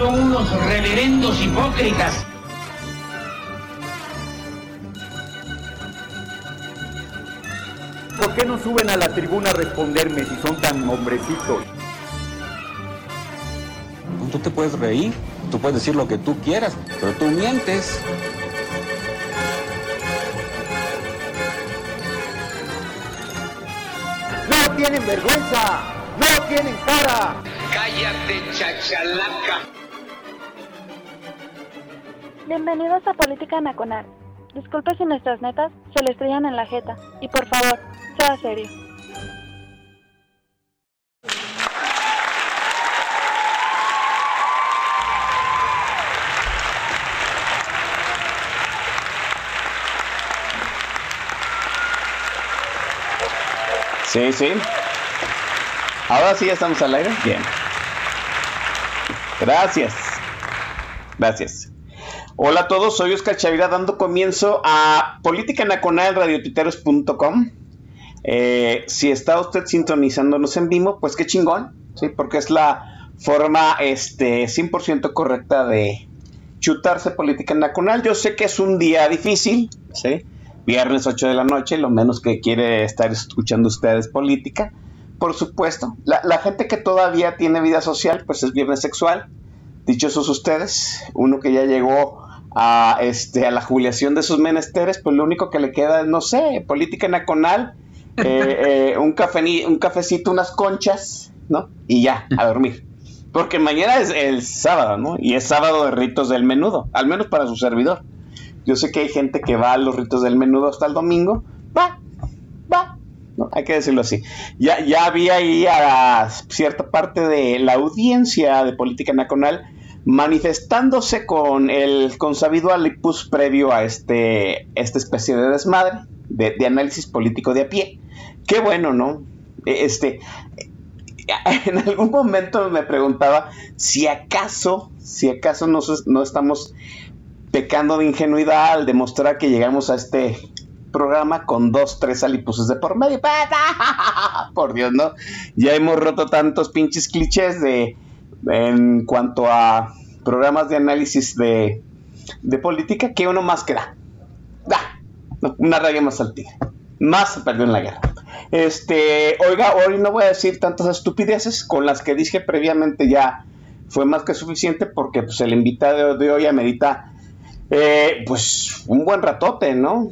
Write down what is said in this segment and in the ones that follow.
Son unos reverendos hipócritas. ¿Por qué no suben a la tribuna a responderme si son tan hombrecitos? Tú te puedes reír, tú puedes decir lo que tú quieras, pero tú mientes. ¡No tienen vergüenza! ¡No tienen cara! Cállate, chachalaca. Bienvenidos a Política Nacional. Disculpe si nuestras netas se le estrellan en la jeta. Y por favor, sea serio. Sí, sí. Ahora sí ya estamos al aire. Bien. Gracias. Gracias. Hola a todos, soy Oscar Chavira dando comienzo a Política Nacional radiotiteros.com. Eh, si está usted sintonizándonos en vivo, pues qué chingón, ¿sí? porque es la forma este, 100% correcta de chutarse Política Nacional. Yo sé que es un día difícil, ¿sí? viernes 8 de la noche, lo menos que quiere estar escuchando ustedes política. Por supuesto, la, la gente que todavía tiene vida social, pues es viernes sexual. Dichosos ustedes, uno que ya llegó a, este, a la jubilación de sus menesteres, pues lo único que le queda es, no sé, política nacional, eh, eh, un, cafe, un cafecito, unas conchas, ¿no? Y ya, a dormir. Porque mañana es el sábado, ¿no? Y es sábado de ritos del menudo, al menos para su servidor. Yo sé que hay gente que va a los ritos del menudo hasta el domingo. Va, va. No, hay que decirlo así. Ya, ya había ahí a cierta parte de la audiencia de política nacional manifestándose con el consabido alipus previo a este, esta especie de desmadre, de, análisis político de a pie. Qué bueno, ¿no? Este, en algún momento me preguntaba si acaso, si acaso no, no estamos pecando de ingenuidad al demostrar que llegamos a este programa con dos, tres alipuses de por medio. Por Dios, ¿no? Ya hemos roto tantos pinches clichés de en cuanto a programas de análisis de, de política que uno más queda. Da, una raya más al tigre. Más se perdió en la guerra. Este, oiga, hoy no voy a decir tantas estupideces con las que dije previamente ya fue más que suficiente porque pues el invitado de hoy amerita eh, pues un buen ratote, ¿no?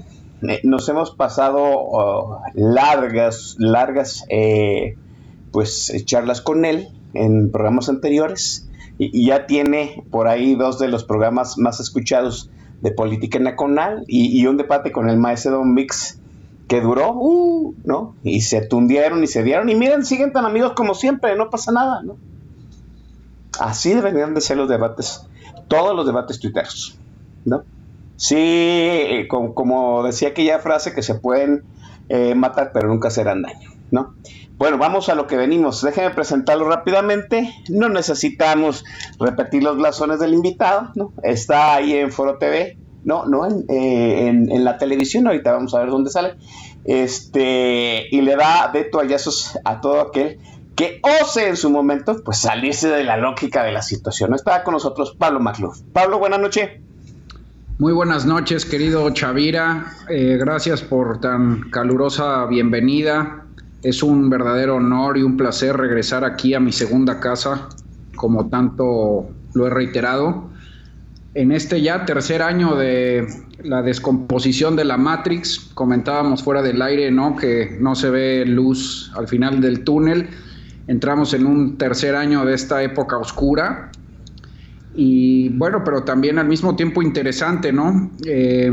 Eh, nos hemos pasado uh, largas, largas eh, pues charlas con él en programas anteriores y, ya tiene por ahí dos de los programas más escuchados de política nacional y, y un debate con el maestro Mix que duró, uh, ¿no? Y se tundieron y se dieron y miren, siguen tan amigos como siempre, no pasa nada, ¿no? Así deberían de ser los debates, todos los debates tuiteros, ¿no? Sí, como, como, decía aquella frase, que se pueden eh, matar, pero nunca serán daño, ¿no? Bueno, vamos a lo que venimos. Déjenme presentarlo rápidamente. No necesitamos repetir los blasones del invitado, ¿no? Está ahí en Foro TV, no, no en, eh, en, en, la televisión. Ahorita vamos a ver dónde sale. Este, y le da de toallazos a todo aquel que ose en su momento, pues salirse de la lógica de la situación. Está con nosotros Pablo Macluf. Pablo, buenas noches. Muy buenas noches, querido Chavira. Eh, gracias por tan calurosa bienvenida. Es un verdadero honor y un placer regresar aquí a mi segunda casa, como tanto lo he reiterado. En este ya tercer año de la descomposición de la Matrix, comentábamos fuera del aire, ¿no? Que no se ve luz al final del túnel. Entramos en un tercer año de esta época oscura, y bueno, pero también al mismo tiempo interesante, ¿no? Eh,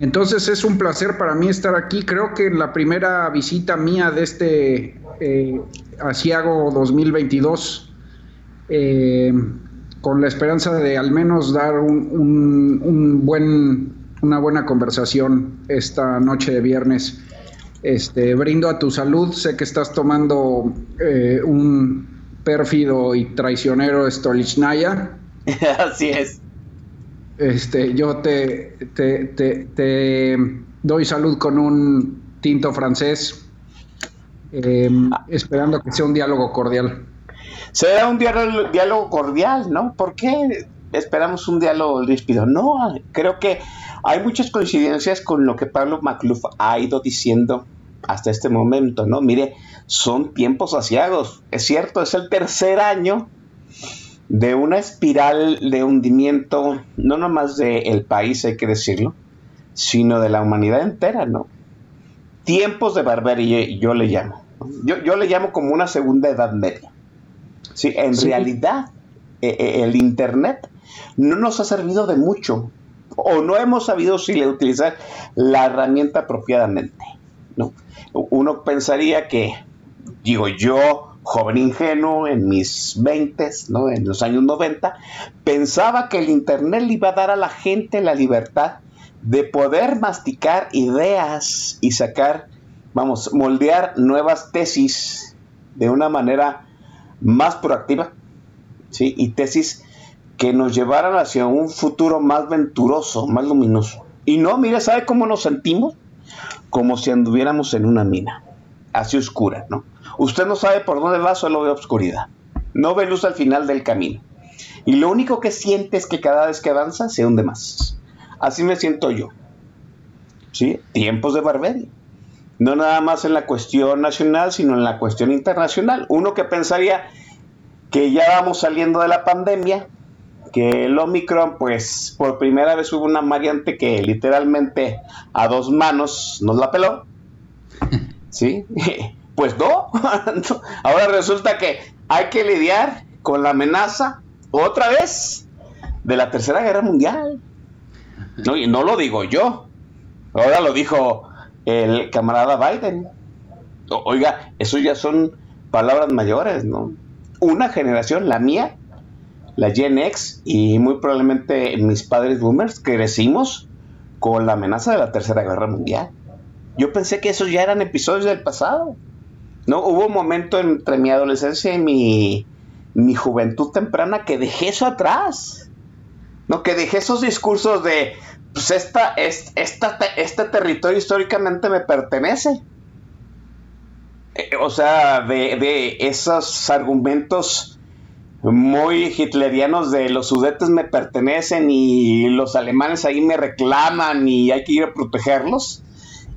entonces es un placer para mí estar aquí. Creo que la primera visita mía de este eh, Asiago 2022, eh, con la esperanza de al menos dar un, buen, una buena conversación esta noche de viernes. Este, brindo a tu salud, sé que estás tomando eh, un pérfido y traicionero Stolichnaya. Así es. Este, yo te, te, te, doy salud con un tinto francés, eh, esperando que sea un diálogo cordial. será un diálogo, cordial, ¿no? ¿Por qué esperamos un diálogo ríspido? No, creo que hay muchas coincidencias con lo que Pablo Macluf ha ido diciendo hasta este momento, ¿no? Mire, son tiempos asiagos. Es cierto, es el tercer año de una espiral de hundimiento, no nomás del país, hay que decirlo, sino de la humanidad entera, ¿no? Tiempos de barbarie, yo le llamo. Yo, yo le llamo como una segunda edad media. Sí, en realidad, eh, eh, el Internet no nos ha servido de mucho, o no hemos sabido si le utilizar la herramienta apropiadamente. ¿no? Uno pensaría que, digo yo, joven ingenuo en mis 20, ¿no? en los años 90, pensaba que el Internet le iba a dar a la gente la libertad de poder masticar ideas y sacar, vamos, moldear nuevas tesis de una manera más proactiva, ¿sí? Y tesis que nos llevaran hacia un futuro más venturoso, más luminoso. Y no, mire, ¿sabe cómo nos sentimos? Como si anduviéramos en una mina, así oscura, ¿no? Usted no sabe por dónde va, solo ve oscuridad. No ve luz al final del camino. Y lo único que siente es que cada vez que avanza se hunde más. Así me siento yo. ¿Sí? Tiempos de barbarie. No nada más en la cuestión nacional, sino en la cuestión internacional. Uno que pensaría que ya vamos saliendo de la pandemia, que el Omicron, pues por primera vez hubo una variante que literalmente a dos manos nos la peló. ¿Sí? Pues no. Ahora resulta que hay que lidiar con la amenaza otra vez de la Tercera Guerra Mundial. No, y no lo digo yo. Ahora lo dijo el camarada Biden. oiga, eso ya son palabras mayores, ¿no? Una generación, la mía, la Gen X y muy probablemente mis padres boomers, crecimos con la amenaza de la Tercera Guerra Mundial. Yo pensé que esos ya eran episodios del pasado. No, hubo un momento entre mi adolescencia y mi, mi juventud temprana que dejé eso atrás. No, que dejé esos discursos de, pues esta, es, esta, este territorio históricamente me pertenece. Eh, o sea, de, de, esos argumentos muy hitlerianos de los sudetes me pertenecen y los alemanes ahí me reclaman y hay que ir a protegerlos.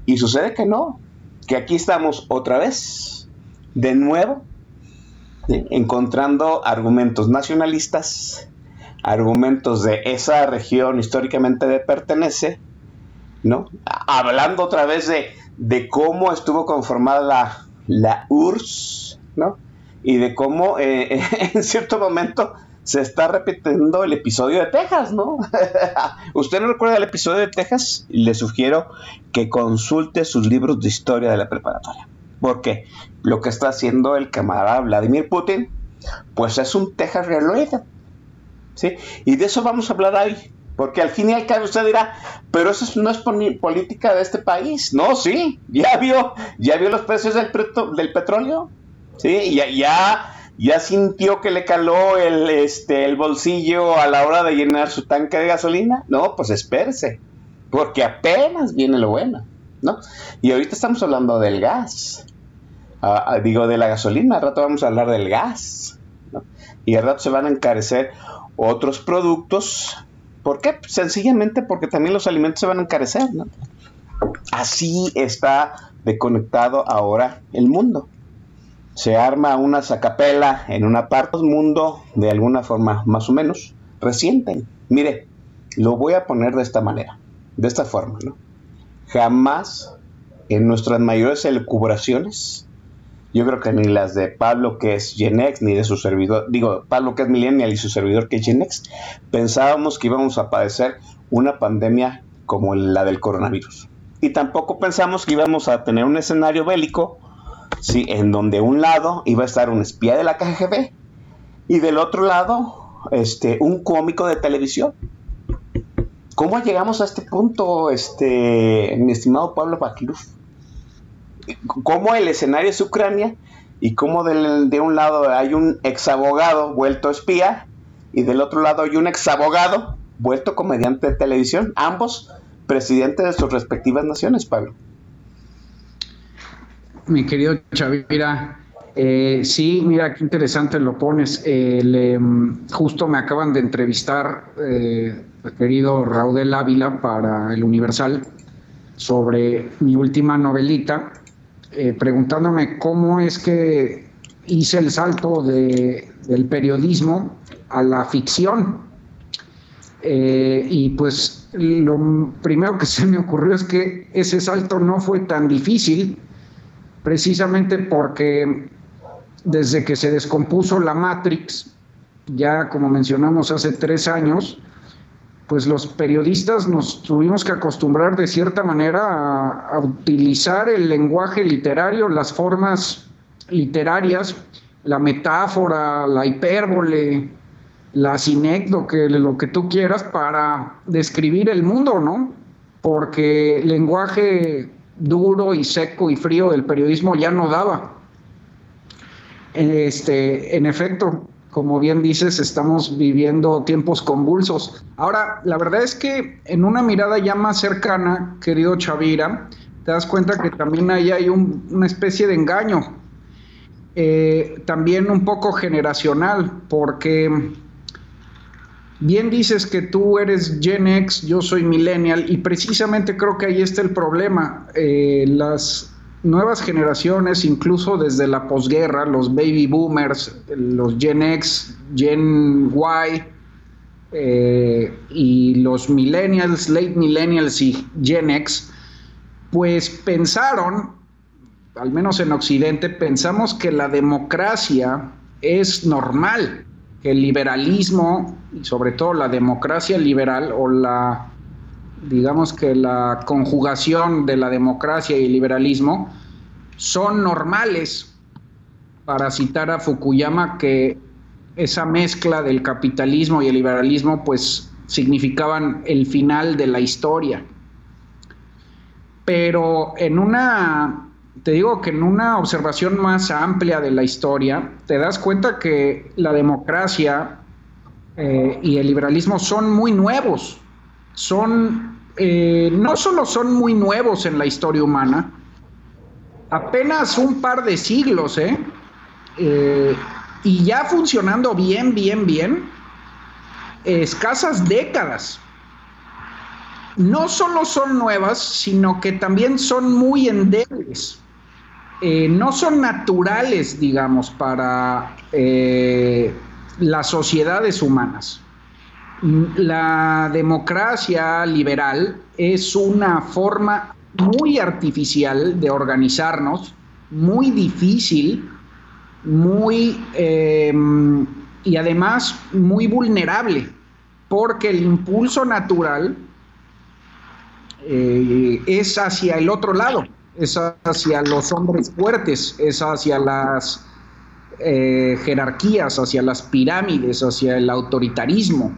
Y sucede que no, que aquí estamos otra vez de nuevo encontrando argumentos nacionalistas, argumentos de esa región históricamente de pertenece, ¿no? Hablando otra vez de, de cómo estuvo conformada la, la URSS, ¿no? Y de cómo eh, en cierto momento se está repitiendo el episodio de Texas, ¿no? ¿Usted no recuerda el episodio de Texas? Le sugiero que consulte sus libros de historia de la preparatoria. Porque lo que está haciendo el camarada Vladimir Putin, pues es un Texas reloaded. ¿sí? Y de eso vamos a hablar hoy. Porque al fin y al cabo usted dirá, pero eso no es política de este país. No, sí, ya vio, ya vio los precios del, del petróleo. Sí, ya, ya, ya sintió que le caló el, este, el bolsillo a la hora de llenar su tanque de gasolina. No, pues espérese, porque apenas viene lo bueno. ¿no? Y ahorita estamos hablando del gas digo, de la gasolina, al rato vamos a hablar del gas, y al rato se van a encarecer otros productos. ¿Por qué? Sencillamente porque también los alimentos se van a encarecer, Así está desconectado ahora el mundo. Se arma una sacapela en una parte del mundo de alguna forma más o menos reciente. Mire, lo voy a poner de esta manera, de esta forma, ¿no? Jamás en nuestras mayores elucubraciones yo creo que ni las de Pablo, que es Genex, ni de su servidor, digo, Pablo, que es Millennial, y su servidor, que es Genex, pensábamos que íbamos a padecer una pandemia como la del coronavirus. Y tampoco pensamos que íbamos a tener un escenario bélico, sí, en donde un lado iba a estar un espía de la KGB y del otro lado este, un cómico de televisión. ¿Cómo llegamos a este punto, este, mi estimado Pablo Bakiluf? Cómo el escenario es Ucrania y cómo de un lado hay un exabogado vuelto espía y del otro lado hay un exabogado vuelto comediante de televisión, ambos presidentes de sus respectivas naciones, Pablo. Mi querido Chavira, Eh, sí, mira qué interesante lo pones. justo me acaban de entrevistar, eh, querido Raudel Ávila, para el Universal, sobre mi última novelita, eh, preguntándome cómo es que hice el salto de, del periodismo a la ficción. Eh, y pues lo primero que se me ocurrió es que ese salto no fue tan difícil, precisamente porque desde que se descompuso la Matrix, ya como mencionamos hace tres años, pues los periodistas nos tuvimos que acostumbrar de cierta manera a, utilizar el lenguaje literario, las formas literarias, la metáfora, la hipérbole, la sinécdoque, lo que tú quieras para describir el mundo, ¿no? Porque el lenguaje duro y seco y frío del periodismo ya no daba. Este, en efecto, como bien dices, estamos viviendo tiempos convulsos. Ahora, la verdad es que en una mirada ya más cercana, querido Chavira, te das cuenta que también ahí hay una especie de engaño, eh, también un poco generacional, porque bien dices que tú eres Gen X, yo soy millennial, y precisamente creo que ahí está el problema. Eh, las nuevas generaciones, incluso desde la posguerra, los baby boomers, los Gen X, Gen Y eh, y los millennials, late millennials y Gen X, pues pensaron, al menos en Occidente, pensamos que la democracia es normal, que el liberalismo, y sobre todo la democracia liberal o la digamos que la conjugación de la democracia y el liberalismo son normales, para citar a Fukuyama, que esa mezcla del capitalismo y el liberalismo pues significaban el final de la historia. Pero en una, te digo que en una observación más amplia de la historia, te das cuenta que la democracia eh, y el liberalismo son muy nuevos, son, eh, no solo son muy nuevos en la historia humana, apenas un par de siglos, ¿eh? ¿eh? y ya funcionando bien, bien, bien, escasas décadas. No solo son nuevas, sino que también son muy endebles. Eh, no son naturales, digamos, para las sociedades humanas la democracia liberal es una forma muy artificial de organizarnos, muy difícil, muy em, y además muy vulnerable, porque el impulso natural eh, es hacia el otro lado, es hacia los hombres fuertes, es hacia las eh, jerarquías, hacia las pirámides, hacia el autoritarismo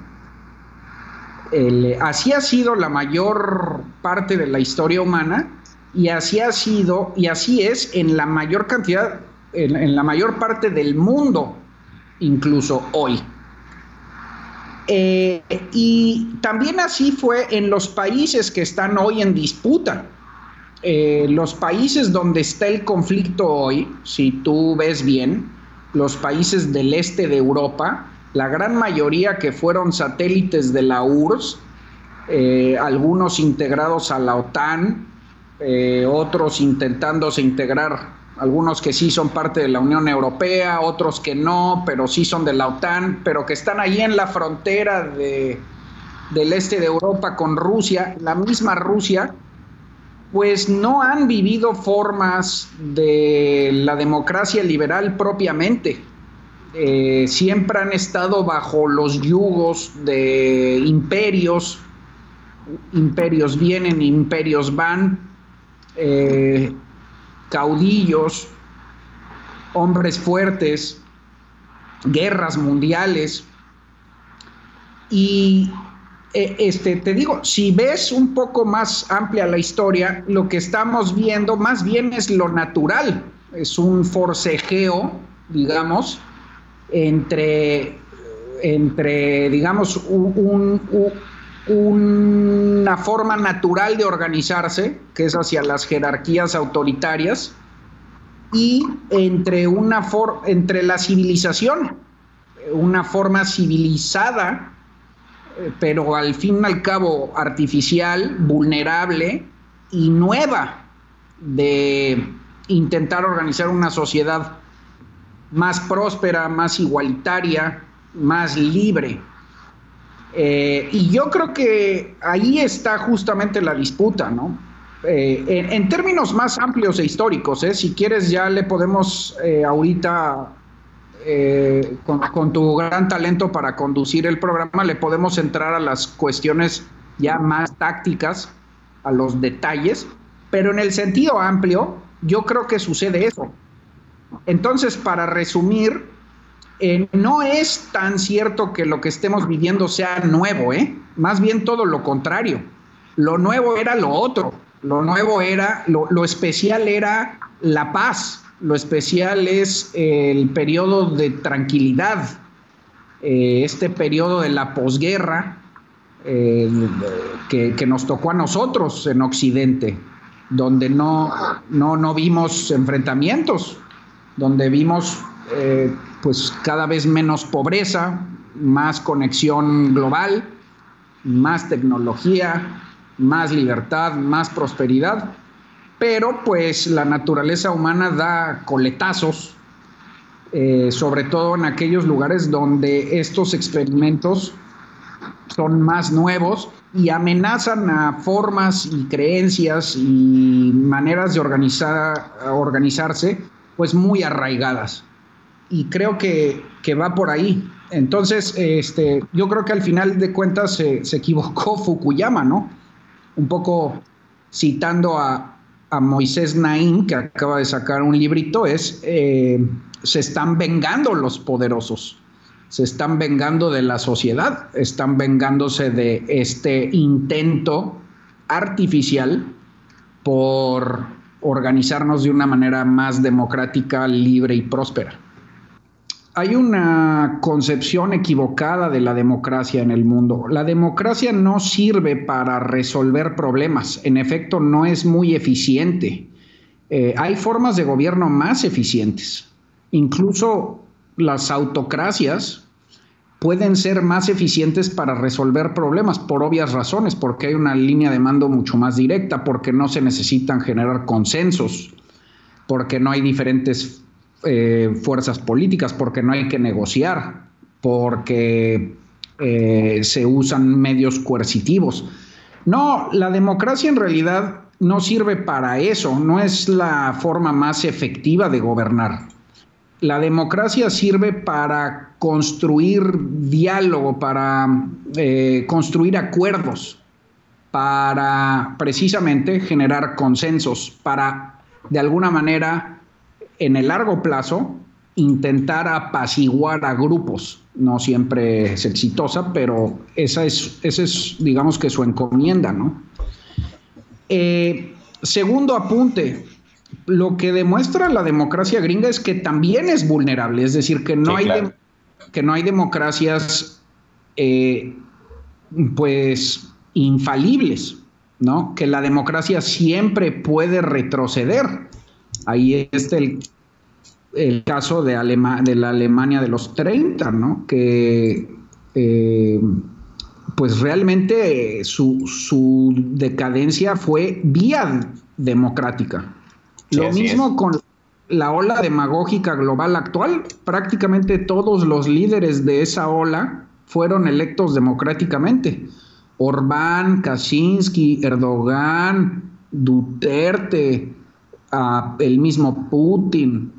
así ha sido la mayor parte de la historia humana y así ha sido y así es en la mayor cantidad, en, la mayor parte del mundo, incluso hoy. Eh, y también así fue en los países que están hoy en disputa. Eh, los países donde está el conflicto hoy, si tú ves bien, los países del este de Europa, la gran mayoría que fueron satélites de la URSS, eh, algunos integrados a la OTAN, eh, otros intentándose integrar, algunos que sí son parte de la Unión Europea, otros que no, pero sí son de la OTAN, pero que están ahí en la frontera de, del este de Europa con Rusia, la misma Rusia, pues no han vivido formas de la democracia liberal propiamente eh, siempre han estado bajo los yugos de imperios, imperios vienen, imperios van, eh, caudillos, hombres fuertes, guerras mundiales. Y eh, este, te digo, si ves un poco más amplia la historia, lo que estamos viendo más bien es lo natural, es un forcejeo, digamos, entre, entre digamos, una forma natural de organizarse, que es hacia las jerarquías autoritarias, y entre, una entre la civilización, una forma civilizada, eh, pero al fin y al cabo artificial, vulnerable y nueva de intentar organizar una sociedad más próspera, más igualitaria, más libre. Eh, y yo creo que ahí está justamente la disputa, ¿no? Eh, en, términos más amplios e históricos, ¿eh? si quieres ya le podemos ahorita, con, con, tu gran talento para conducir el programa, le podemos entrar a las cuestiones ya más tácticas, a los detalles, pero en el sentido amplio, yo creo que sucede eso. Entonces, para resumir, eh, no es tan cierto que lo que estemos viviendo sea nuevo, ¿eh? Más bien todo lo contrario. Lo nuevo era lo otro. Lo nuevo era, lo, especial era la paz. Lo especial es el periodo de tranquilidad, eh, este periodo de la posguerra eh, que, que, nos tocó a nosotros en Occidente, donde no, no, no vimos enfrentamientos, donde vimos eh, pues cada vez menos pobreza, más conexión global, más tecnología, más libertad, más prosperidad, pero pues la naturaleza humana da coletazos, eh, sobre todo en aquellos lugares donde estos experimentos son más nuevos y amenazan a formas y creencias y maneras de organizar, organizarse pues muy arraigadas. Y creo que, va por ahí. Entonces, este, yo creo que al final de cuentas se, equivocó Fukuyama, ¿no? Un poco citando a, Moisés Naim, que acaba de sacar un librito, es, eh, se están vengando los poderosos, se están vengando de la sociedad, están vengándose de este intento artificial por organizarnos de una manera más democrática, libre y próspera. Hay una concepción equivocada de la democracia en el mundo. La democracia no sirve para resolver problemas. En efecto, no es muy eficiente. Eh, hay formas de gobierno más eficientes. Incluso las autocracias pueden ser más eficientes para resolver problemas por obvias razones, porque hay una línea de mando mucho más directa, porque no se necesitan generar consensos, porque no hay diferentes eh, fuerzas políticas, porque no hay que negociar, porque eh, se usan medios coercitivos. No, la democracia en realidad no sirve para eso, no es la forma más efectiva de gobernar la democracia sirve para construir diálogo, para eh, construir acuerdos, para precisamente generar consensos, para de alguna manera en el largo plazo intentar apaciguar a grupos. No siempre es exitosa, pero esa es, es digamos que su encomienda, ¿no? Eh, segundo apunte, lo que demuestra la democracia gringa es que también es vulnerable, es decir, que no, hay, que no hay democracias eh, pues infalibles, ¿no? Que la democracia siempre puede retroceder. Ahí está el, el caso de, de, la Alemania de los 30, ¿no? Que eh, pues realmente su, su decadencia fue vía democrática. Lo mismo con la ola demagógica global actual. Prácticamente todos los líderes de esa ola fueron electos democráticamente. Orbán, Kaczynski, Erdogan, Duterte, el mismo Putin,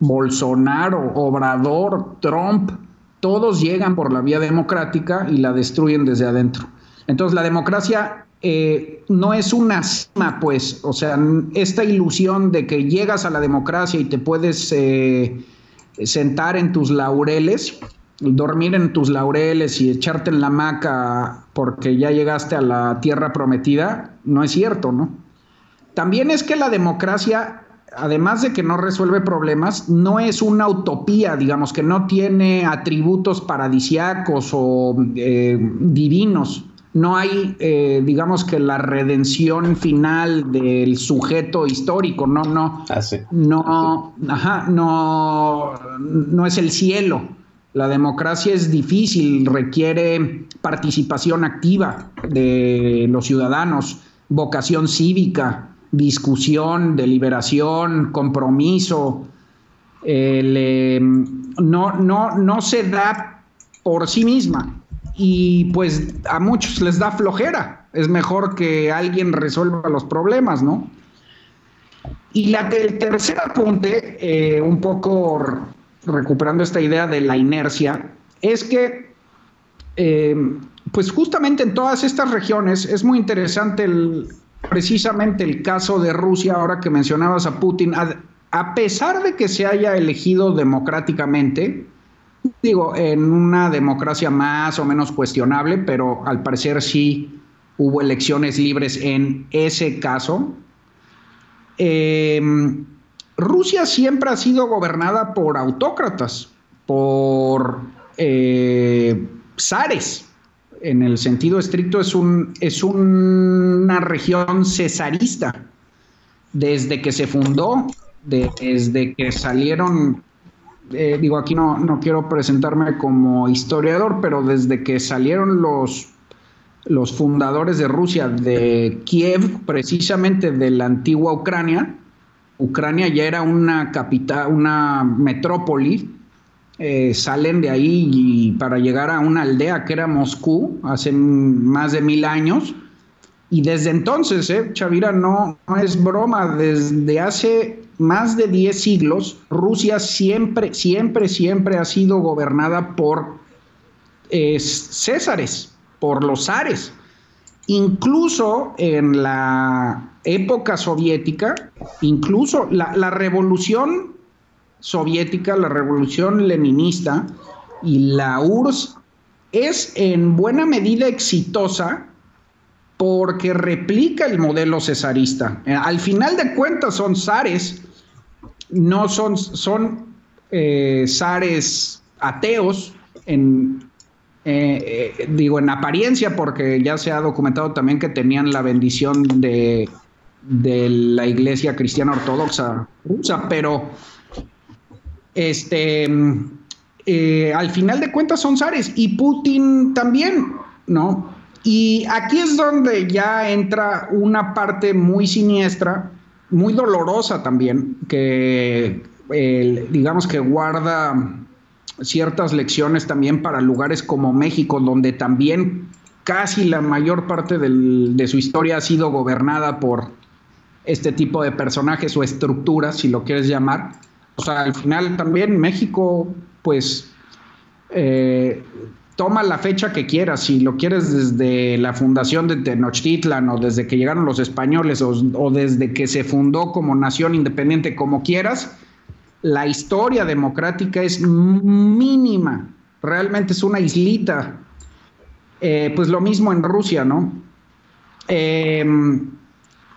Bolsonaro, Obrador, Trump, todos llegan por la vía democrática y la destruyen desde adentro. Entonces la democracia eh, no es una cima, pues, o sea, esta ilusión de que llegas a la democracia y te puedes eh, sentar en tus laureles, dormir en tus laureles y echarte en la hamaca porque ya llegaste a la tierra prometida, no es cierto, ¿no? También es que la democracia, además de que no resuelve problemas, no es una utopía, digamos, que no tiene atributos paradisiacos o eh, divinos no hay, eh, digamos que la redención final del sujeto histórico, no, no, Ah, sí. no, ajá, no, no es el cielo. La democracia es difícil, requiere participación activa de los ciudadanos, vocación cívica, discusión, deliberación, compromiso. El, eh, no, no, no se da por sí misma y pues a muchos les da flojera. Es mejor que alguien resuelva los problemas, ¿no? Y la, el tercer apunte, eh, un poco recuperando esta idea de la inercia, es que eh, pues justamente en todas estas regiones es muy interesante precisamente el caso de Rusia, ahora que mencionabas a Putin, a pesar de que se haya elegido democráticamente, digo, en una democracia más o menos cuestionable, pero al parecer sí hubo elecciones libres en ese caso. Eh, Rusia siempre ha sido gobernada por autócratas, por eh, zares. En el sentido estricto es, un, es una región cesarista. Desde que se fundó, de, desde que salieron eh, digo, aquí no, no, quiero presentarme como historiador, pero desde que salieron los, los fundadores de Rusia de Kiev, precisamente de la antigua Ucrania, Ucrania ya era una capital, una metrópoli, eh, salen de ahí y para llegar a una aldea que era Moscú hace más de mil años. Y desde entonces, eh, Chavira, no, no es broma, desde hace más de 10 siglos, Rusia siempre, siempre, siempre ha sido gobernada por eh, césares, por los zares. Incluso en la época soviética, incluso la, la revolución soviética, la revolución leninista y la URSS es en buena medida exitosa porque replica el modelo cesarista. Al final de cuentas son zares, no son, son eh, zares ateos, eh, eh, digo en apariencia, porque ya se ha documentado también que tenían la bendición de, de la iglesia cristiana ortodoxa rusa, pero este, eh, al final de cuentas son zares y Putin también, ¿no? Y aquí es donde ya entra una parte muy siniestra, muy dolorosa también, que digamos que guarda ciertas lecciones también para lugares como México, donde también casi la mayor parte de su historia ha sido gobernada por este tipo de personajes o estructuras, si lo quieres llamar. O sea, al final también México, pues, eh, toma la fecha que quieras, si lo quieres desde la fundación de Tenochtitlan o desde que llegaron los españoles o, desde que se fundó como nación independiente, como quieras, la historia democrática es mínima, realmente es una islita. Eh, pues lo mismo en Rusia, ¿no? Eh,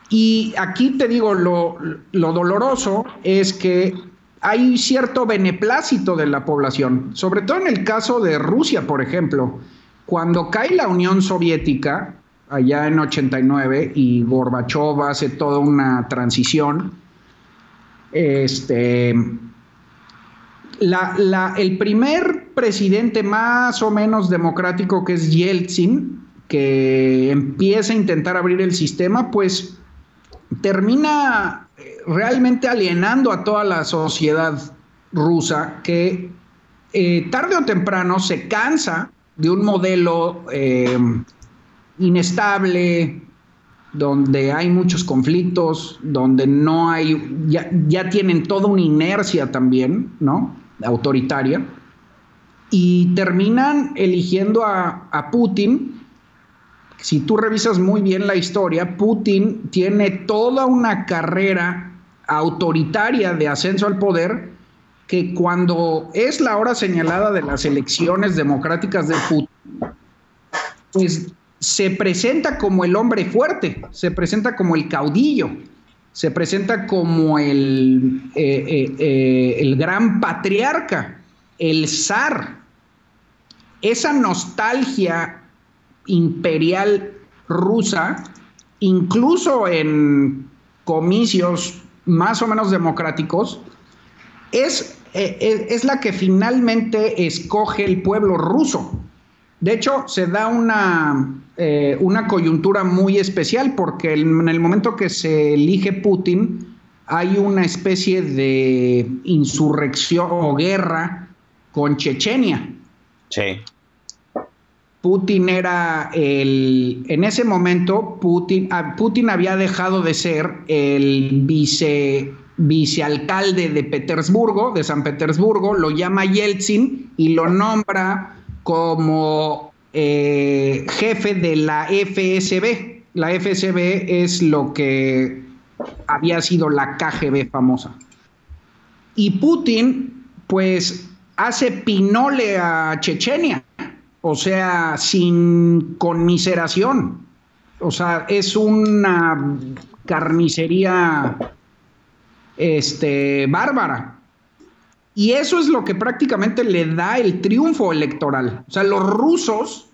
y aquí te digo, lo, lo doloroso es que hay cierto beneplácito de la población, sobre todo en el caso de Rusia, por ejemplo. Cuando cae la Unión Soviética, allá en 89, y Gorbachev hace toda una transición, este, el primer presidente más o menos democrático, que es Yeltsin, que empieza a intentar abrir el sistema, pues termina realmente alienando a toda la sociedad rusa que eh, tarde o temprano se cansa de un modelo eh, inestable, donde hay muchos conflictos, donde no hay, ya, tienen toda una inercia también, ¿no? Autoritaria, y terminan eligiendo a Putin si tú revisas muy bien la historia, Putin tiene toda una carrera autoritaria de ascenso al poder que cuando es la hora señalada de las elecciones democráticas de Putin, pues se presenta como el hombre fuerte, se presenta como el caudillo, se presenta como el, eh, eh, eh, el gran patriarca, el zar. Esa nostalgia imperial rusa, incluso en comicios más o menos democráticos, es, eh, es, la que finalmente escoge el pueblo ruso. De hecho, se da una, eh, una coyuntura muy especial porque en el momento que se elige Putin, hay una especie de insurrección o guerra con Chechenia. Sí. Putin era el. En ese momento, Putin, ah, Putin había dejado de ser el vice, vicealcalde de Petersburgo, de San Petersburgo, lo llama Yeltsin y lo nombra como eh, jefe de la FSB. La FSB es lo que había sido la KGB famosa. Y Putin, pues, hace pinole a Chechenia o sea, sin conmiseración. O sea, es una carnicería este, bárbara. Y eso es lo que prácticamente le da el triunfo electoral. O sea, los rusos,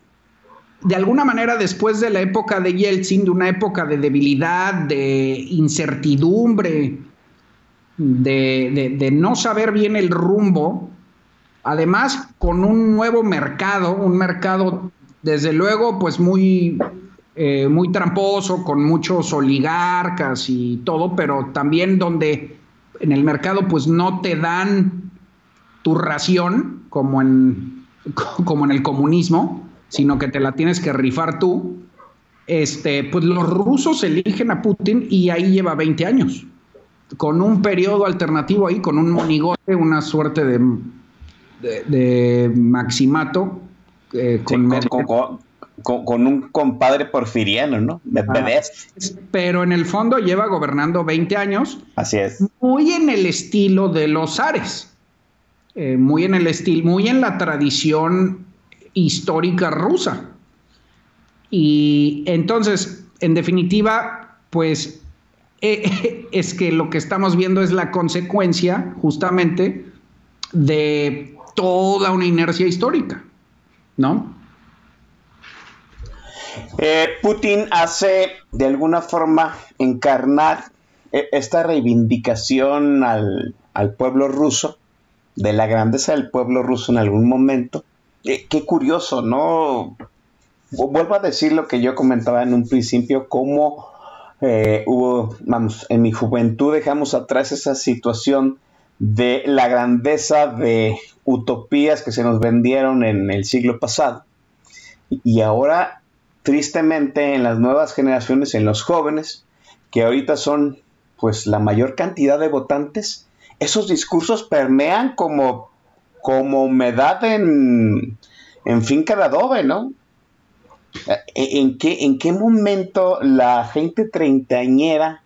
de alguna manera, después de la época de Yeltsin, de una época de debilidad, de incertidumbre, de, de no saber bien el rumbo, Además, con un nuevo mercado, un mercado, desde luego, pues muy, eh, muy tramposo, con muchos oligarcas y todo, pero también donde en el mercado pues no te dan tu ración como en, como en el comunismo, sino que te la tienes que rifar tú. Este, pues los rusos eligen a Putin y ahí lleva 20 años, con un periodo alternativo ahí, con un monigote, una suerte de de, Maximato. Eh, con, con, un compadre porfiriano, ¿no? pero en el fondo lleva gobernando 20 años. Así es. Muy en el estilo de los Ares. Eh, muy en el estilo, muy en la tradición histórica rusa. Y entonces, en definitiva, pues eh, es que lo que estamos viendo es la consecuencia justamente de toda una inercia histórica, ¿no? Eh, Putin hace de alguna forma encarnar eh, esta reivindicación al, pueblo ruso, de la grandeza del pueblo ruso en algún momento. Eh, qué curioso, ¿no? Vuelvo a decir lo que yo comentaba en un principio, cómo hubo, vamos, en mi juventud dejamos atrás esa situación de la grandeza de utopías que se nos vendieron en el siglo pasado. Y ahora, tristemente, en las nuevas generaciones, en los jóvenes, que ahorita son pues la mayor cantidad de votantes, esos discursos permean como, como humedad en, en finca de adobe, ¿no? ¿En qué, ¿En qué momento la gente treintañera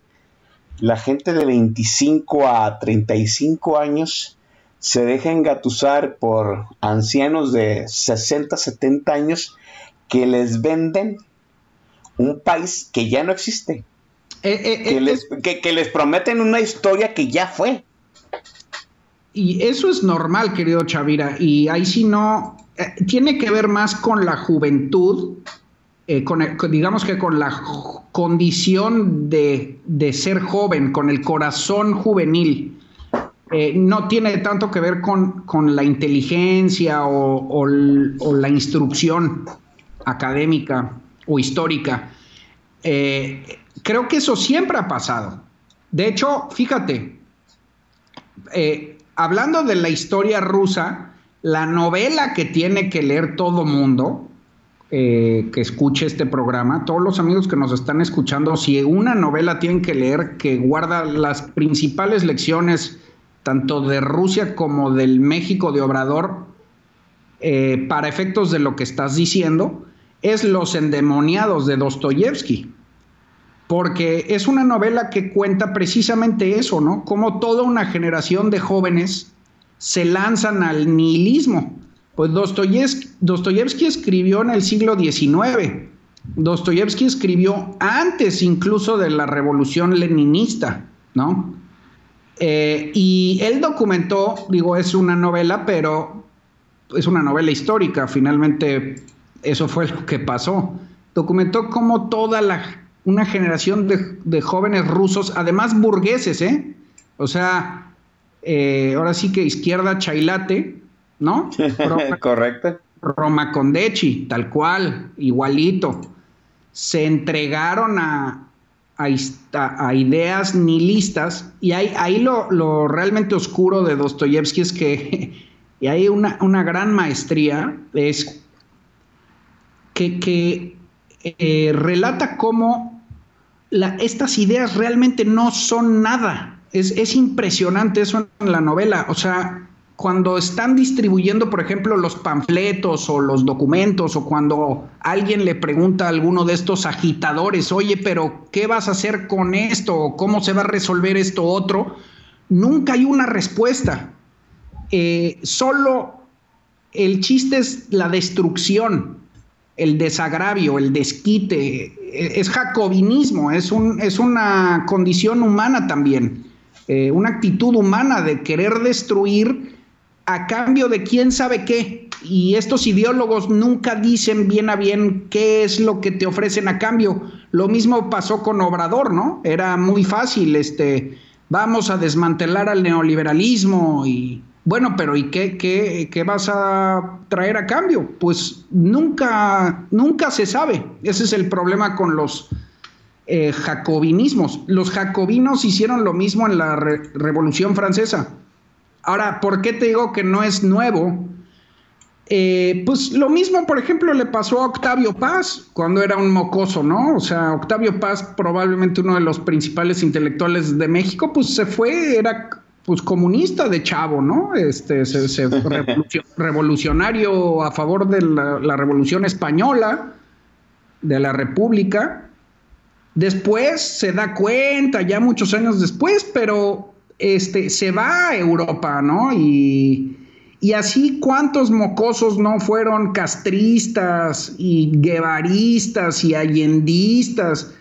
la gente de 25 a 35 años se deja engatusar por ancianos de 60, 70 años que les venden un país que ya no existe. Eh, eh, que, eh, les, que, les, prometen una historia que ya fue. Y eso es normal, querido Chavira. Y ahí sí no, tiene que ver más con la juventud con digamos que con la condición de, ser joven, con el corazón juvenil. Eh, no tiene tanto que ver con, la inteligencia o, la instrucción académica o histórica. Eh, creo que eso siempre ha pasado. De hecho, fíjate, hablando de la historia rusa, la novela que tiene que leer todo mundo, eh, que escuche este programa, todos los amigos que nos están escuchando, si una novela tienen que leer que guarda las principales lecciones tanto de Rusia como del México de Obrador, eh, para efectos de lo que estás diciendo, es Los endemoniados de Dostoyevsky. Porque es una novela que cuenta precisamente eso, ¿no? Como toda una generación de jóvenes se lanzan al nihilismo pues Dostoyevsky, escribió en el siglo XIX. Dostoyevsky escribió antes incluso de la revolución leninista, ¿no? Eh, y él documentó, digo, es una novela, pero es una novela histórica, finalmente eso fue lo que pasó. Documentó cómo toda la, una generación de, jóvenes rusos, además burgueses, ¿eh? O sea, eh, ahora sí que izquierda chailate, ¿no? Correcto. Roma Condeci, tal cual, igualito. Se entregaron a, a, ideas nihilistas y hay, ahí lo, realmente oscuro de Dostoyevsky es que y hay una, una gran maestría, es que, eh, relata cómo estas ideas realmente no son nada. Es, es impresionante eso en la novela. O sea, cuando están distribuyendo, por ejemplo, los panfletos o los documentos, o cuando alguien le pregunta a alguno de estos agitadores, oye, pero ¿qué vas a hacer con esto? ¿Cómo se va a resolver esto otro? Nunca hay una respuesta. Eh, solo el chiste es la destrucción, el desagravio, el desquite. Es jacobinismo, es, un, es una condición humana también, eh, una actitud humana de querer destruir a cambio de quién sabe qué. Y estos ideólogos nunca dicen bien a bien qué es lo que te ofrecen a cambio. Lo mismo pasó con Obrador, ¿no? Era muy fácil, este, vamos a desmantelar al neoliberalismo y bueno, pero ¿y qué, qué, qué vas a traer a cambio? Pues nunca, nunca se sabe. Ese es el problema con los eh, jacobinismos. Los jacobinos hicieron lo mismo en la Revolución Francesa Ahora, ¿por qué te digo que no es nuevo? Eh, pues lo mismo, por ejemplo, le pasó a Octavio Paz cuando era un mocoso, ¿no? O sea, Octavio Paz, probablemente uno de los principales intelectuales de México, pues se fue, era pues comunista de chavo, ¿no? Este, se, revolucionario a favor de la, la, revolución española, de la república. Después se da cuenta, ya muchos años después, pero este, se va a Europa, ¿no? Y, así cuántos mocosos no fueron castristas y guevaristas y allendistas,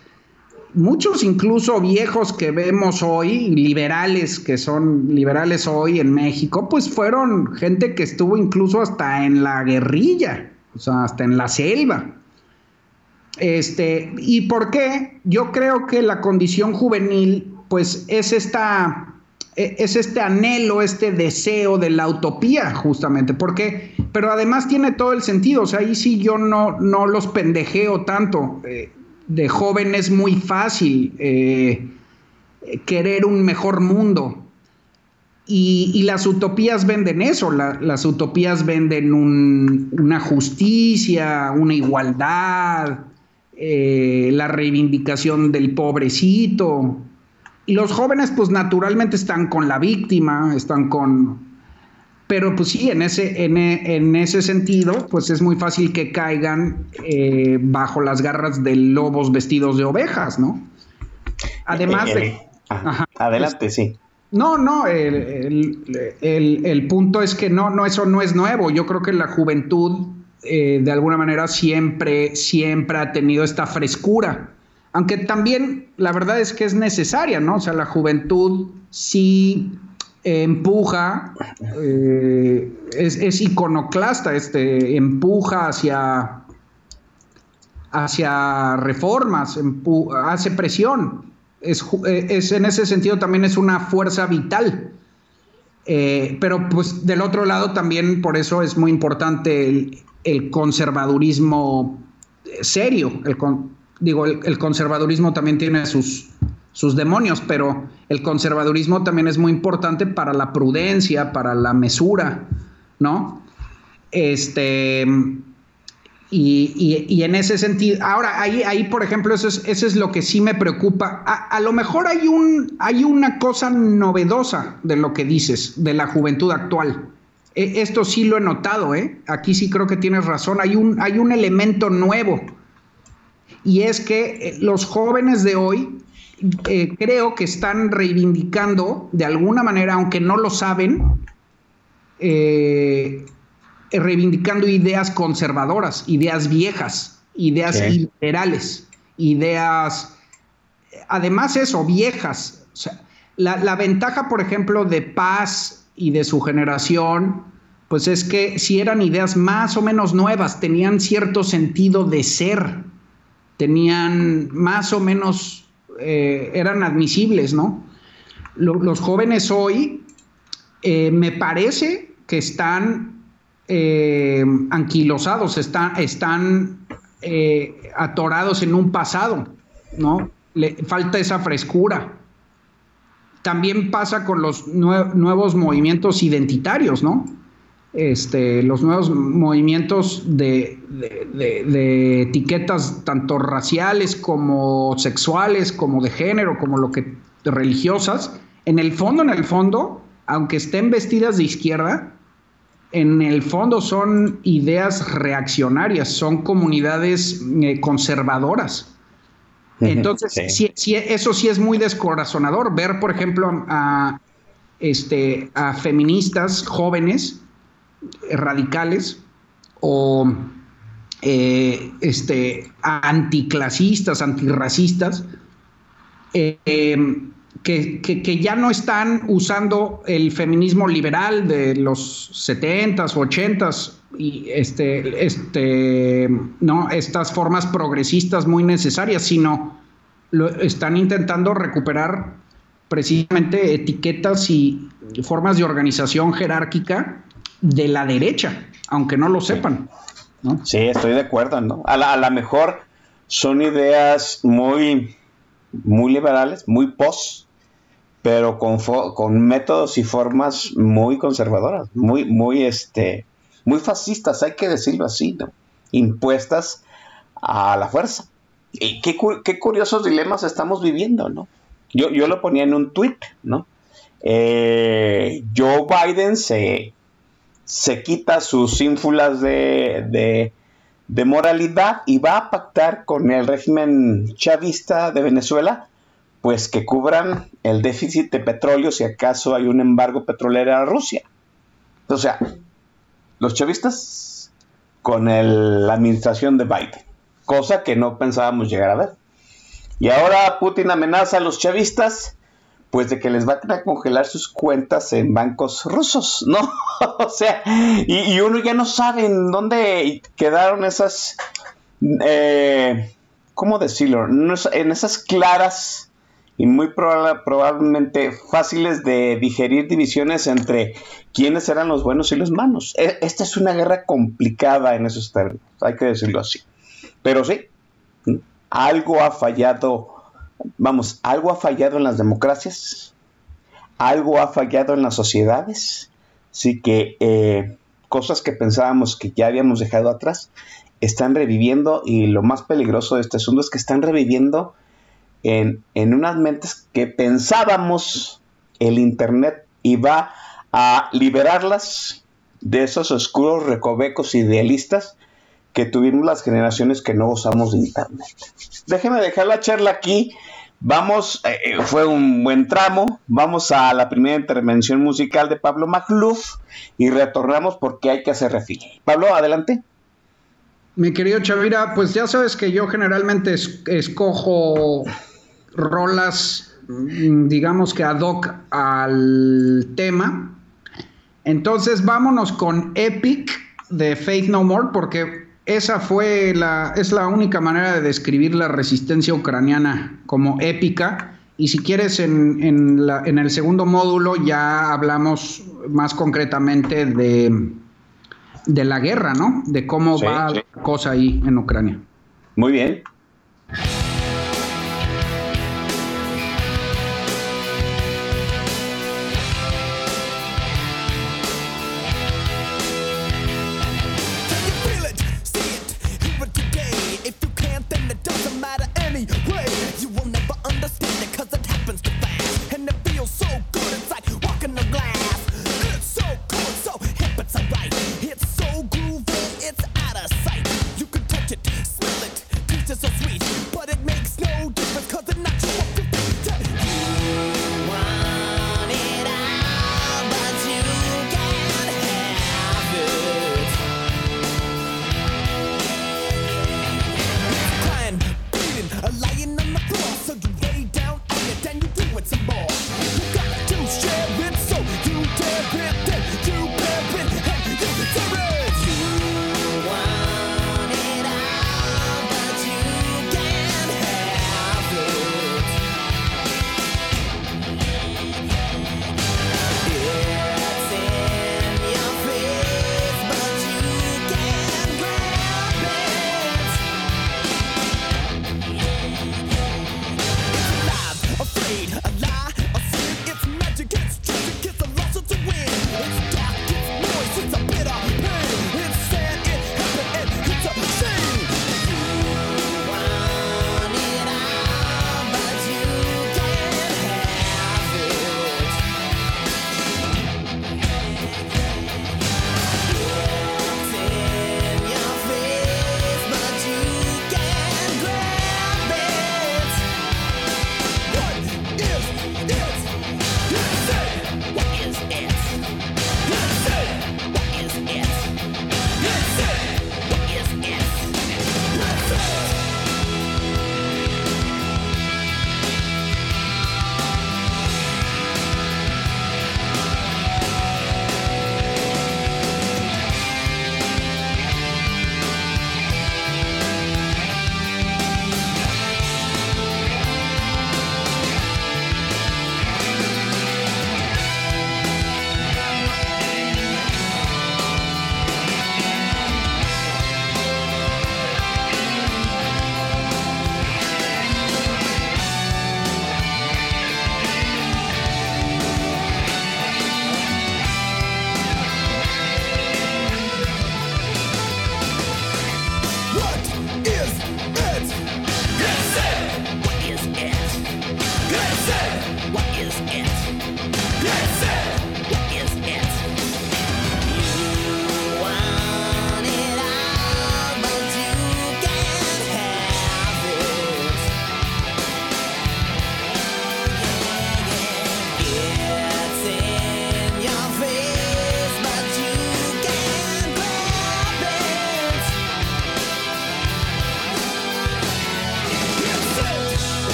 muchos incluso viejos que vemos hoy, liberales que son liberales hoy en México, pues fueron gente que estuvo incluso hasta en la guerrilla, o sea, hasta en la selva. Este, ¿y por qué? Yo creo que la condición juvenil pues es esta es este anhelo, este deseo de la utopía, justamente, porque, pero además tiene todo el sentido, o sea, ahí sí yo no, no los pendejeo tanto. Eh, de joven es muy fácil eh, querer un mejor mundo. Y, las utopías venden eso, las utopías venden una justicia, una igualdad, eh, la reivindicación del pobrecito, y los jóvenes pues naturalmente están con la víctima, están con... Pero pues sí, en ese, en, ese sentido, pues es muy fácil que caigan eh, bajo las garras de lobos vestidos de ovejas, ¿no? Además de... Eh, adelante, sí. No, no, el, punto es que no, no, eso no es nuevo. Yo creo que la juventud, eh, de alguna manera, siempre, siempre ha tenido esta frescura aunque también la verdad es que es necesaria, ¿no? O sea, la juventud sí empuja, eh, es, iconoclasta, este, empuja hacia, hacia reformas, hace presión. Es, en ese sentido también es una fuerza vital. Eh, pero pues del otro lado también por eso es muy importante el, el conservadurismo serio, el, digo, el, conservadurismo también tiene sus, sus demonios, pero el conservadurismo también es muy importante para la prudencia, para la mesura, ¿no? Este, y, en ese sentido, ahora ahí, ahí por ejemplo, eso es, eso es lo que sí me preocupa. A, lo mejor hay, un, hay una cosa novedosa de lo que dices, de la juventud actual. E, esto sí lo he notado, ¿eh? Aquí sí creo que tienes razón. Hay un, hay un elemento nuevo y es que eh, los jóvenes de hoy eh, creo que están reivindicando de alguna manera, aunque no lo saben, eh, reivindicando ideas conservadoras, ideas viejas, ideas liberales, ideas, además eso, viejas. la, la, ventaja, por ejemplo, de Paz y de su generación, pues es que si eran ideas más o menos nuevas, tenían cierto sentido de ser, tenían más o menos, eh, eran admisibles, ¿no? los jóvenes hoy eh, me parece que están eh, anquilosados, están, atorados en un pasado, ¿no? Le falta esa frescura. También pasa con los nuevos movimientos identitarios, ¿no? Este, los nuevos movimientos de, etiquetas tanto raciales como sexuales, como de género, como lo que religiosas, en el fondo, en el fondo, aunque estén vestidas de izquierda, en el fondo son ideas reaccionarias, son comunidades eh, conservadoras. Entonces, eso sí es muy descorazonador. Ver, por ejemplo, a, este, a feministas jóvenes radicales o eh, este, anticlasistas, antirracistas, eh, em, que, ya no están usando el feminismo liberal de los 70s, 80s y este, este, ¿no? estas formas progresistas muy necesarias, sino lo, están intentando recuperar precisamente etiquetas y formas de organización jerárquica de la derecha, aunque no lo sepan. Sí, estoy de acuerdo, ¿no? A la, mejor son ideas muy, muy liberales, muy post, pero con, con métodos y formas muy conservadoras, muy, muy, este, muy fascistas, hay que decirlo así, ¿no? Impuestas a la fuerza. Y qué, qué curiosos dilemas estamos viviendo, ¿no? Yo, yo lo ponía en un tweet, ¿no? Eh, Joe Biden se se quita sus ínfulas de, moralidad y va a pactar con el régimen chavista de Venezuela, pues que cubran el déficit de petróleo si acaso hay un embargo petrolero a Rusia. O sea, los chavistas con la administración de Biden, cosa que no pensábamos llegar a ver. Y ahora Putin amenaza a los chavistas pues de que les van a congelar sus cuentas en bancos rusos, ¿no? o sea, y, uno ya no sabe en dónde quedaron esas, eh, ¿cómo decirlo? En esas claras y muy probablemente fáciles de digerir divisiones entre quiénes eran los buenos y los malos. E, esta es una guerra complicada en esos términos, hay que decirlo así. Pero sí, algo ha fallado vamos, algo ha fallado en las democracias, algo ha fallado en las sociedades, sí que eh, cosas que pensábamos que ya habíamos dejado atrás están reviviendo y lo más peligroso de este asunto es que están reviviendo en, en unas mentes que pensábamos el Internet iba a liberarlas de esos oscuros recovecos idealistas que tuvimos las generaciones que no usamos de Internet. Déjeme dejar la charla aquí. Vamos, eh, eh, fue un buen tramo. Vamos a la primera intervención musical de Pablo Magluf y retornamos porque hay que hacer refil. Pablo, adelante. Mi querido Chavira, pues ya sabes que yo generalmente escojo rolas, mm, digamos que ad hoc al tema. Entonces vámonos con Epic de Faith No More porque esa fue la, es la única manera de describir la resistencia ucraniana como épica. Y si quieres, en, en, la, en el segundo módulo ya hablamos más concretamente de, de la guerra, ¿no? De cómo va la cosa ahí en Ucrania. Muy bien.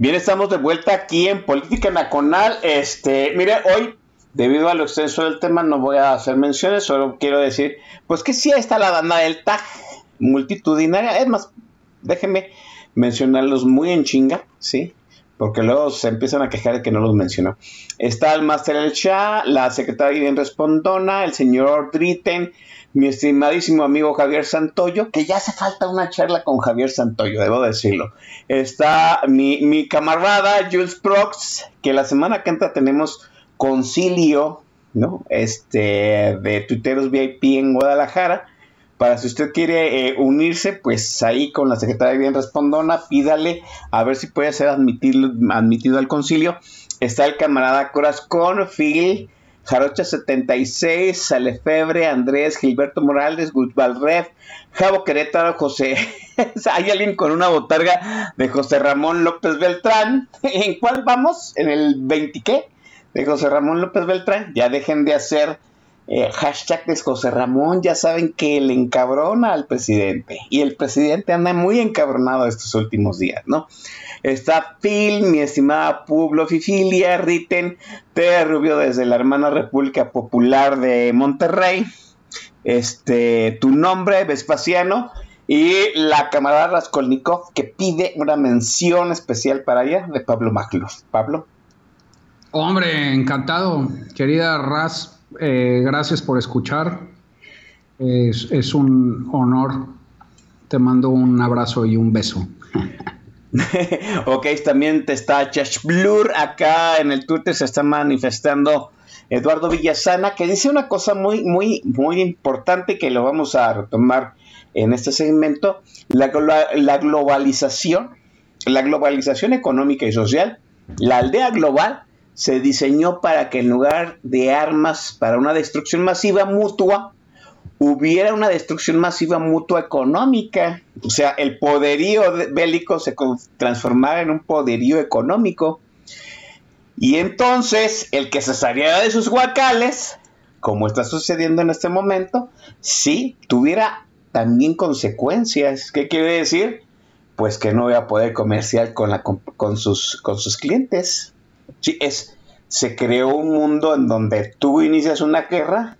Bien, estamos de vuelta aquí en Política Nacional. Este, mire, hoy, debido a lo extenso del tema, no voy a hacer menciones, solo quiero decir, pues que sí está la banda del TAG multitudinaria. Es más, déjenme mencionarlos muy en chinga, ¿sí? Porque luego se empiezan a quejar de que no los menciono. Está el Master El Shah, la secretaria bien respondona, el señor Dritten, mi estimadísimo amigo Javier Santoyo, que ya hace falta una charla con Javier Santoyo, debo decirlo. Está mi, camarada Jules Prox, que la semana que entra tenemos concilio, ¿no? Este, de Tuiteros VIP en Guadalajara. Para si usted quiere eh, unirse, pues ahí con la secretaria bien respondona, pídale a ver si puede ser admitido, admitido al concilio. Está el camarada Corazón, Phil, Jarocha 76, Salefebre, Andrés, Gilberto Morales, Guzbalref, Javo Querétaro, José. Hay alguien con una botarga de José Ramón López Beltrán. ¿En cuál vamos? ¿En el 20 qué? De José Ramón López Beltrán. Ya dejen de hacer eh, hashtag de José Ramón. Ya saben que le encabrona al presidente. Y el presidente anda muy encabronado estos últimos días, ¿no? Está Phil, mi estimada Publo Fifilia, Riten, T. Rubio desde la hermana República Popular de Monterrey. Este, tu nombre, Vespasiano. Y la camarada Raskolnikov que pide una mención especial para ella de Pablo Maclos. Pablo. Hombre, encantado. Querida Raz, eh, gracias por escuchar. Es, un honor. Te mando un abrazo y un beso. ok, también te está Josh Blur. Acá en el Twitter se está manifestando Eduardo Villasana, que dice una cosa muy, muy, muy importante que lo vamos a retomar en este segmento. La, la globalización, la globalización económica y social, la aldea global se diseñó para que en lugar de armas para una destrucción masiva mutua, hubiera una destrucción masiva mutua económica, o sea, el poderío bélico se transformara en un poderío económico. Y entonces el que se saliera de sus huacales, como está sucediendo en este momento, sí tuviera también consecuencias. ¿Qué quiere decir? Pues que no voy a poder comerciar con, la, con, sus, con sus clientes. Sí, es, se creó un mundo en donde tú inicias una guerra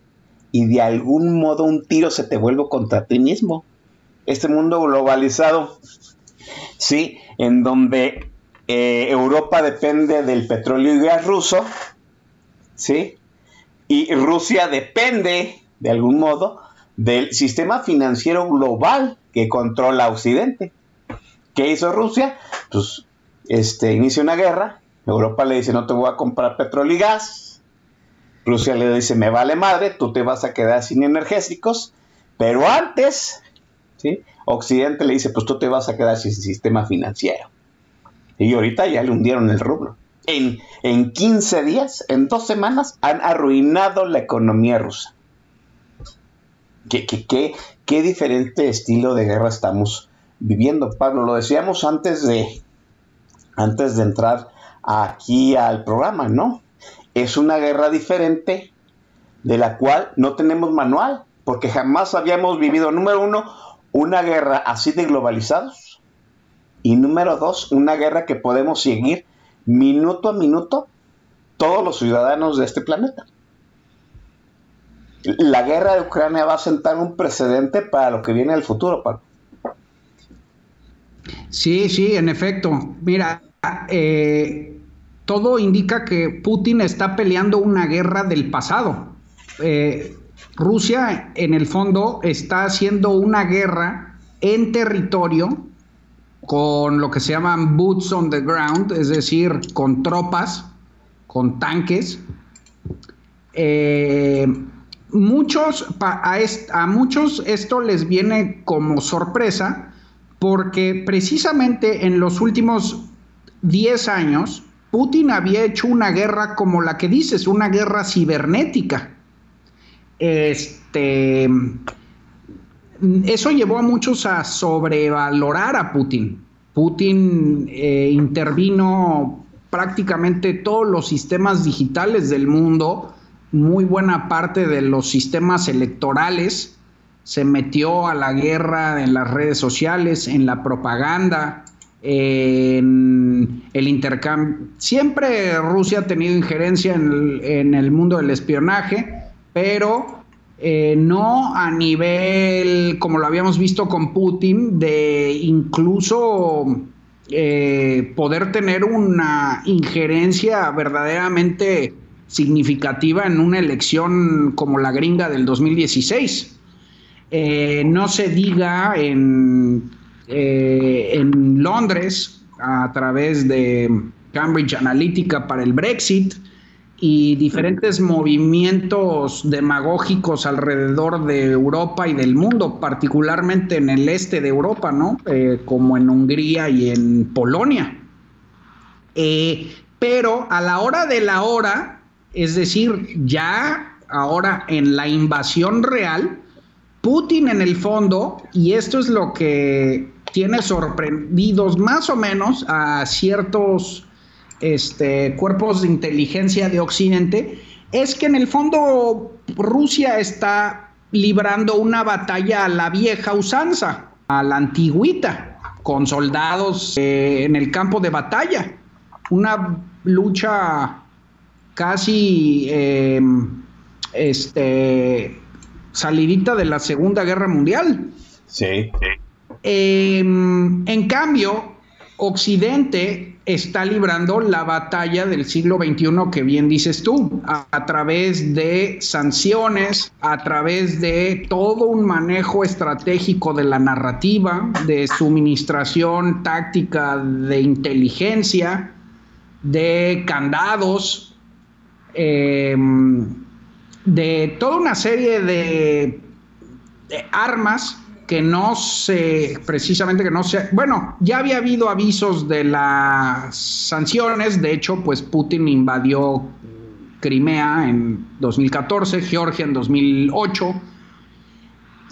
y de algún modo un tiro se te vuelve contra ti mismo. Este mundo globalizado, ¿sí? En donde eh, Europa depende del petróleo y gas ruso, ¿sí? Y Rusia depende, de algún modo, del sistema financiero global que controla Occidente. ¿Qué hizo Rusia? Pues este, inicia una guerra, Europa le dice no te voy a comprar petróleo y gas, Rusia le dice, me vale madre, tú te vas a quedar sin energéticos, pero antes, ¿sí? Occidente le dice, pues tú te vas a quedar sin sistema financiero. Y ahorita ya le hundieron el rublo. En, en 15 días, en dos semanas, han arruinado la economía rusa. ¿Qué, qué, qué diferente estilo de guerra estamos viviendo, Pablo? Lo decíamos antes de, antes de entrar aquí al programa, ¿no? es una guerra diferente de la cual no tenemos manual, porque jamás habíamos vivido, número uno, una guerra así de globalizados, y número dos, una guerra que podemos seguir minuto a minuto todos los ciudadanos de este planeta. La guerra de Ucrania va a sentar un precedente para lo que viene el futuro, Pablo. Sí, sí, en efecto. Mira, eh, todo indica que Putin está peleando una guerra del pasado. Eh, Rusia, en el fondo, está haciendo una guerra en territorio con lo que se llaman boots on the ground, es decir, con tropas, con tanques. Eh, muchos, a, a muchos esto les viene como sorpresa porque precisamente en los últimos 10 años, Putin había hecho una guerra como la que dices, una guerra cibernética. Este, eso llevó a muchos a sobrevalorar a Putin. Putin eh, intervino prácticamente todos los sistemas digitales del mundo, muy buena parte de los sistemas electorales, se metió a la guerra en las redes sociales, en la propaganda, en el intercambio. Siempre Rusia ha tenido injerencia en el, mundo del espionaje, pero eh, no a nivel, como lo habíamos visto con Putin, de incluso eh, poder tener una injerencia verdaderamente significativa en una elección como la gringa del 2016. Eh, no se diga en eh, en Londres a través de Cambridge Analytica para el Brexit y diferentes movimientos demagógicos alrededor de Europa y del mundo, particularmente en el este de Europa, ¿no? Eh, como en Hungría y en Polonia. Eh, pero a la hora de la hora, es decir, ya ahora en la invasión real, Putin en el fondo, y esto es lo que tiene sorprendidos más o menos a ciertos este, cuerpos de inteligencia de Occidente, es que en el fondo Rusia está librando una batalla a la vieja usanza, a la antigüita, con soldados eh, en el campo de batalla. Una lucha casi em, este, salidita de la Segunda Guerra Mundial. Sí. Em, en cambio, Occidente está librando la batalla del siglo XXI que bien dices tú, a, través de sanciones, a través de todo un manejo estratégico de la narrativa, de suministración táctica de inteligencia, de candados, em, de toda una serie de armas que no se, precisamente que no se, bueno, ya había habido avisos de las sanciones, de hecho, pues Putin invadió Crimea en 2014, Georgia en 2008,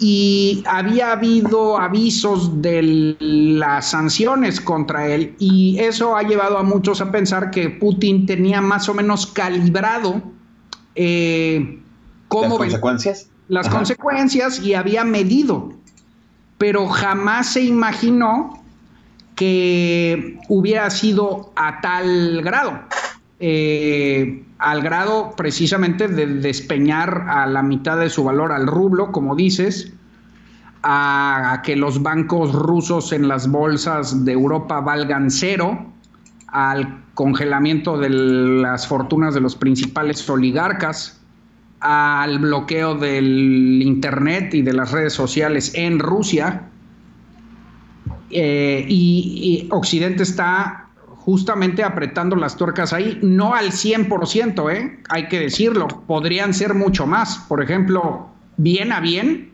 y había habido avisos de las sanciones contra él, y eso ha llevado a muchos a pensar que Putin tenía más o menos calibrado eh, cómo... Las consecuencias. Las consecuencias y había medido pero jamás se imaginó que hubiera sido a tal grado, eh, al grado precisamente de despeñar a la mitad de su valor al rublo, como dices, a, que los bancos rusos en las bolsas de Europa valgan cero, al congelamiento de las fortunas de los principales oligarcas, al bloqueo del Internet y de las redes sociales en Rusia. Eh, y, Occidente está justamente apretando las tuercas ahí, no al 100%, ¿eh? hay que decirlo, podrían ser mucho más. Por ejemplo, bien a bien,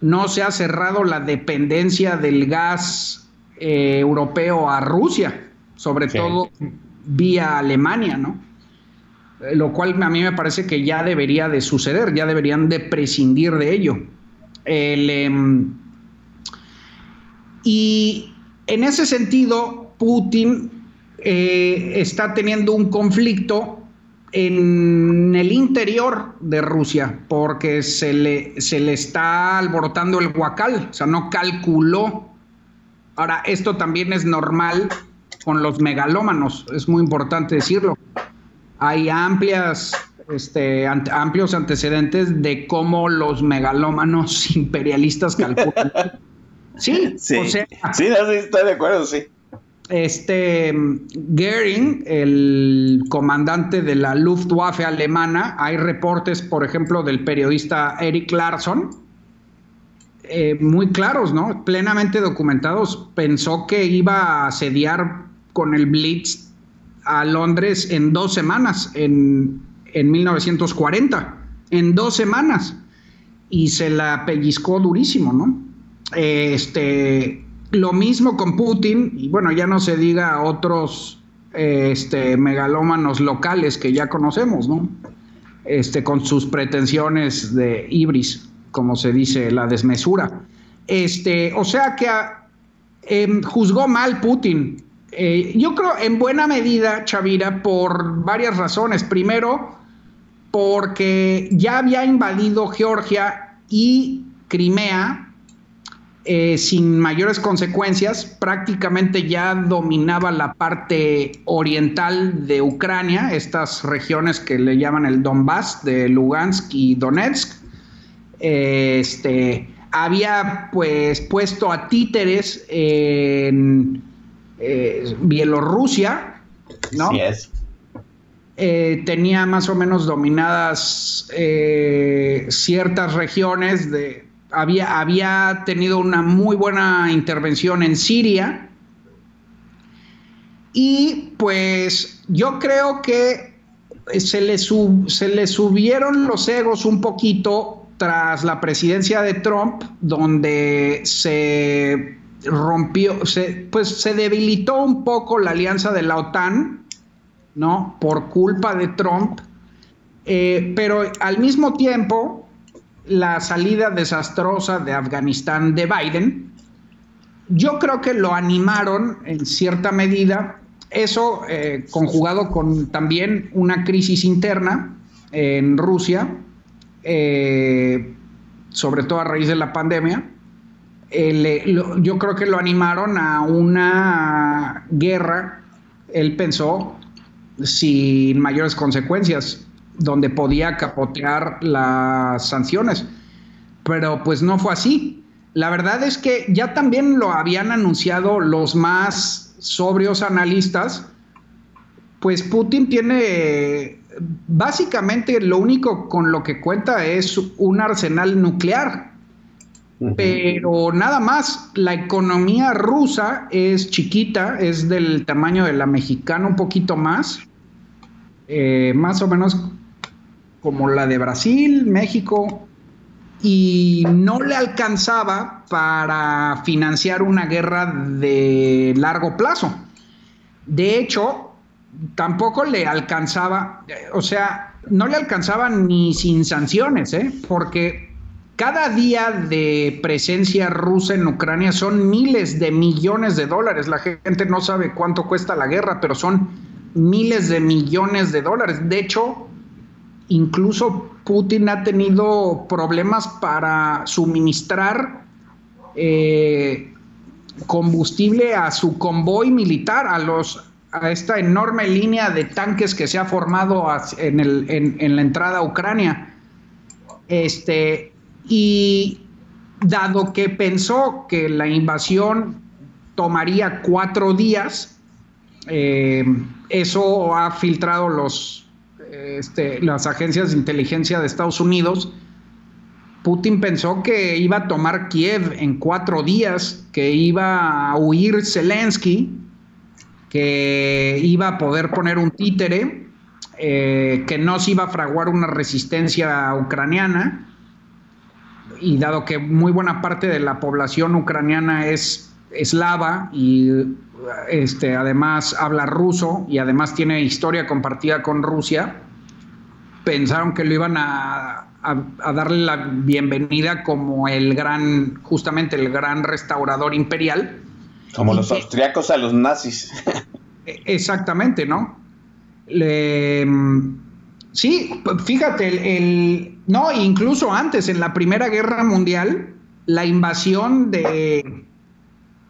no se ha cerrado la dependencia del gas eh, europeo a Rusia, sobre todo vía Alemania, ¿no? Lo cual a mí me parece que ya debería de suceder, ya deberían de prescindir de ello. Em, y en ese sentido, Putin eh, está teniendo un conflicto en el interior de Rusia, porque se le, se le está alborotando el guacal, o sea, no calculó. Ahora, esto también es normal con los megalómanos, es muy importante decirlo hay amplias, este, amplios antecedentes de cómo los megalómanos imperialistas calculan. sí, sí, o sea, sí, estoy de acuerdo, sí. Este Goering, el comandante de la Luftwaffe alemana, hay reportes, por ejemplo, del periodista Eric Larsson, eh, muy claros, ¿no? Plenamente documentados. Pensó que iba a asediar con el Blitz a Londres en dos semanas, en, en 1940, en dos semanas, y se la pellizcó durísimo, ¿no? Este, lo mismo con Putin, y bueno, ya no se diga a otros este, megalómanos locales que ya conocemos, ¿no? Este, con sus pretensiones de ibris, como se dice, la desmesura. Este, o sea que em, juzgó mal Putin eh, yo creo en buena medida, Chavira, por varias razones. Primero, porque ya había invadido Georgia y Crimea eh, sin mayores consecuencias, prácticamente ya dominaba la parte oriental de Ucrania, estas regiones que le llaman el Donbass de Lugansk y Donetsk. Este, había pues puesto a títeres en eh, Bielorrusia, ¿no? es. Eh, tenía más o menos dominadas ciertas regiones de, había, había tenido una muy buena intervención en Siria. Y pues yo creo que se le, se le subieron los egos un poquito tras la presidencia de Trump, donde se rompió, se, pues se debilitó un poco la alianza de la OTAN, ¿no? Por culpa de Trump. Eh, pero al mismo tiempo, la salida desastrosa de Afganistán de Biden, yo creo que lo animaron en cierta medida, eso eh, conjugado con también una crisis interna en Rusia, eh, sobre todo a raíz de la pandemia, eh, yo creo que lo animaron a una guerra, él pensó, sin mayores consecuencias donde podía capotear las sanciones. Pero pues no fue así. La verdad es que ya también lo habían anunciado los más sobrios analistas, pues Putin tiene básicamente lo único con lo que cuenta es un arsenal nuclear. Pero nada más, la economía rusa es chiquita, es del tamaño de la mexicana un poquito más, eh, más o menos como la de Brasil, México, y no le alcanzaba para financiar una guerra de largo plazo. De hecho, tampoco le alcanzaba, o sea, no le alcanzaba ni sin sanciones, ¿eh? porque cada día de presencia rusa en Ucrania son miles de millones de dólares. La gente no sabe cuánto cuesta la guerra, pero son miles de millones de dólares. De hecho, incluso Putin ha tenido problemas para suministrar eh, combustible a su convoy militar, a los a esta enorme línea de tanques que se ha formado en, en, la entrada a Ucrania. Este, y dado que pensó que la invasión tomaría cuatro días, eh, eso ha filtrado este, las agencias de inteligencia de Estados Unidos, Putin pensó que iba a tomar Kiev en cuatro días, que iba a huir Zelensky, que iba a poder poner un títere, eh, que no se iba a fraguar una resistencia ucraniana, y dado que muy buena parte de la población ucraniana es eslava y este, además habla ruso y además tiene historia compartida con Rusia, pensaron que lo iban a, darle la bienvenida como el gran, justamente el gran restaurador imperial. Como los austriacos a los nazis. Exactamente, ¿no? Sí, fíjate, el, no, incluso antes, en la Primera Guerra Mundial, la invasión de,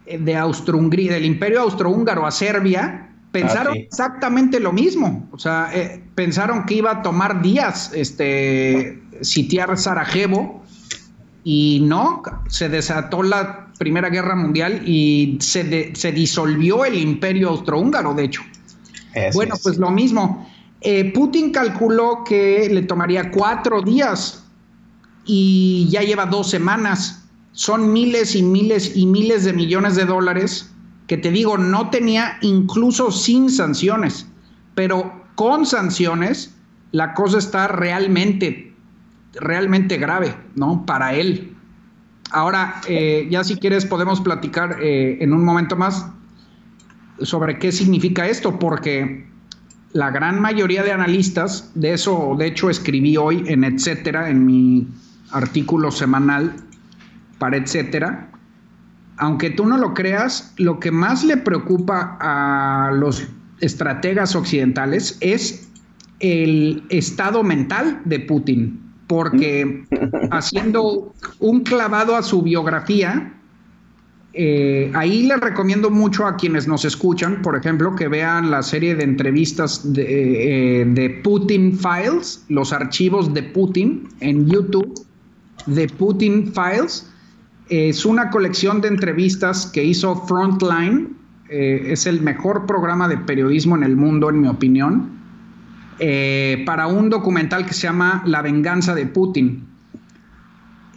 de Austro-Hungría, del Imperio Austrohúngaro a Serbia, pensaron ah, exactamente lo mismo. O sea, eh, pensaron que iba a tomar días este, sitiar Sarajevo y no, se desató la Primera Guerra Mundial y se, disolvió el imperio austrohúngaro, de hecho. bueno, pues lo mismo. Eh, Putin calculó que le tomaría cuatro días y ya lleva dos semanas. Son miles y miles y miles de millones de dólares que te digo, no tenía incluso sin sanciones, pero con sanciones la cosa está realmente, realmente grave, ¿no? Para él. Ahora, eh, ya si quieres podemos platicar eh, en un momento más sobre qué significa esto, porque la gran mayoría de analistas, de eso de hecho escribí hoy en Etcétera, en mi artículo semanal para Etcétera, aunque tú no lo creas, lo que más le preocupa a los estrategas occidentales es el estado mental de Putin, porque haciendo un clavado a su biografía, eh, ahí les recomiendo mucho a quienes nos escuchan, por ejemplo, que vean la serie de entrevistas de, eh, de Putin Files, los archivos de Putin en YouTube, de Putin Files. Es una colección de entrevistas que hizo Frontline, eh, es el mejor programa de periodismo en el mundo, en mi opinión, para un documental que se llama La venganza de Putin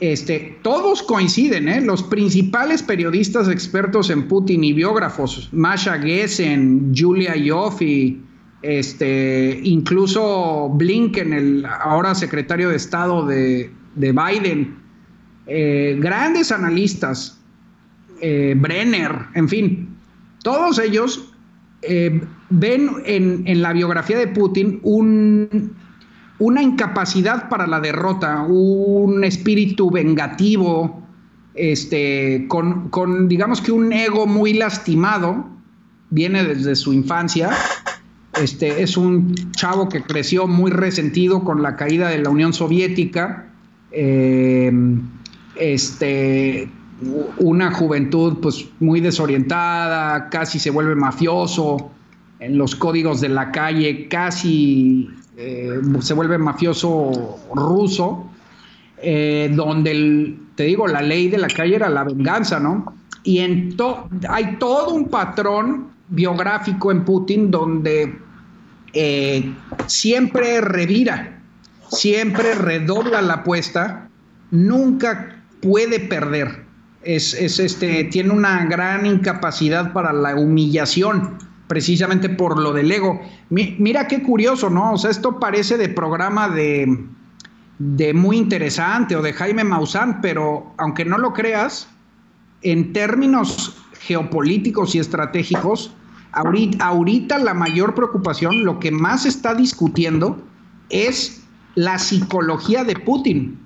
este, todos coinciden, ¿eh? los principales periodistas expertos en Putin y biógrafos, Masha Gessen, Julia Ioffe, este, incluso Blinken, el ahora secretario de Estado de, Biden, eh, grandes analistas, eh, Brenner, en fin, todos ellos ven en la biografía de Putin un una incapacidad para la derrota, un espíritu vengativo, este, con, con, digamos que un ego muy lastimado, viene desde su infancia. Este, es un chavo que creció muy resentido con la caída de la Unión Soviética. Eh, este, una juventud pues muy desorientada, casi se vuelve mafioso, en los códigos de la calle casi eh, se vuelve mafioso ruso, eh, donde, te digo, la ley de la calle era la venganza, ¿no? Y hay todo un patrón biográfico en Putin donde eh, siempre revira, siempre redobla la apuesta, nunca puede perder. Es, este, tiene una gran incapacidad para la humillación precisamente por lo del ego. mira qué curioso, ¿no? O sea, esto parece de programa de, de muy interesante o de Jaime Maussan, pero aunque no lo creas, en términos geopolíticos y estratégicos, ahorita, ahorita la mayor preocupación, lo que más está discutiendo es la psicología de Putin,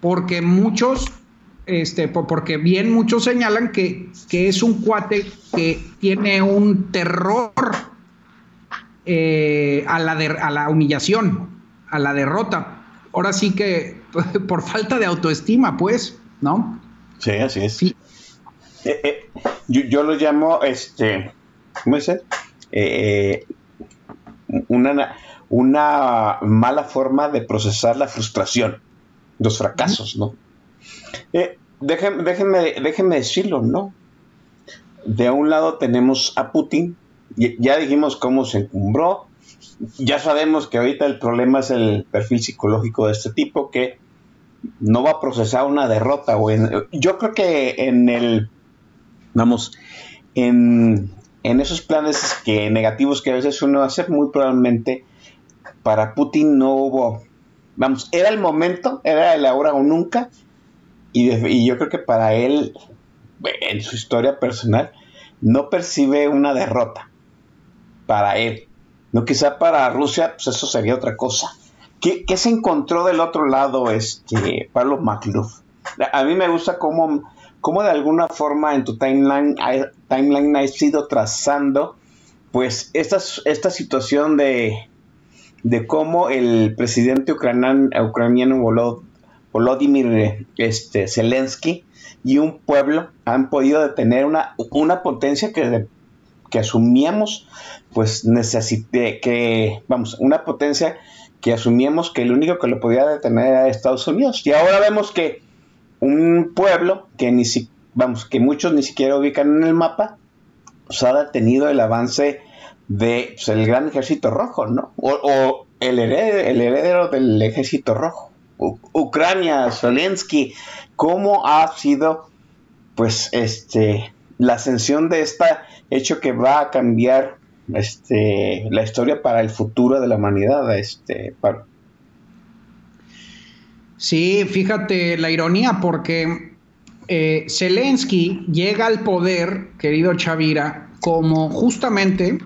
porque muchos este, porque bien muchos señalan que, es un cuate que tiene un terror eh, a, la a la humillación, a la derrota. Ahora sí que por falta de autoestima, pues, ¿no? Sí, así es. Sí. Eh, eh, yo, lo llamo, este, ¿cómo es? una, una mala forma de procesar la frustración, los fracasos, ¿no? Eh, déjenme, déjenme, decirlo, ¿no? De un lado tenemos a Putin, ya dijimos cómo se encumbró, ya sabemos que ahorita el problema es el perfil psicológico de este tipo que no va a procesar una derrota. yo creo que en el, vamos, en, en esos planes que negativos que a veces uno hace, muy probablemente para Putin no hubo, vamos, era el momento, era el ahora o nunca, y, yo creo que para él, en su historia personal, no percibe una derrota. Para él. No quizá para Rusia, pues eso sería otra cosa. ¿Qué, se encontró del otro lado este Pablo McLuff? A mí me gusta cómo, cómo de alguna forma en tu timeline, timeline has ido trazando pues esta, esta situación de, de cómo el presidente ucraniano, ucraniano Volodymyr este, Zelensky y un pueblo han podido detener una, una potencia que, que asumíamos, pues que, vamos, una potencia que asumíamos que el único que lo podía detener era Estados Unidos. Y ahora vemos que un pueblo que ni si, vamos, que muchos ni siquiera ubican en el mapa, pues ha detenido el avance de pues, el gran ejército rojo, ¿no? O, el, el heredero del ejército rojo. Ucrania, Zelensky, cómo ha sido pues este la ascensión de este hecho que va a cambiar este la historia para el futuro de la humanidad, este Sí, fíjate la ironía porque eh, Zelensky llega al poder, querido Chavira, como justamente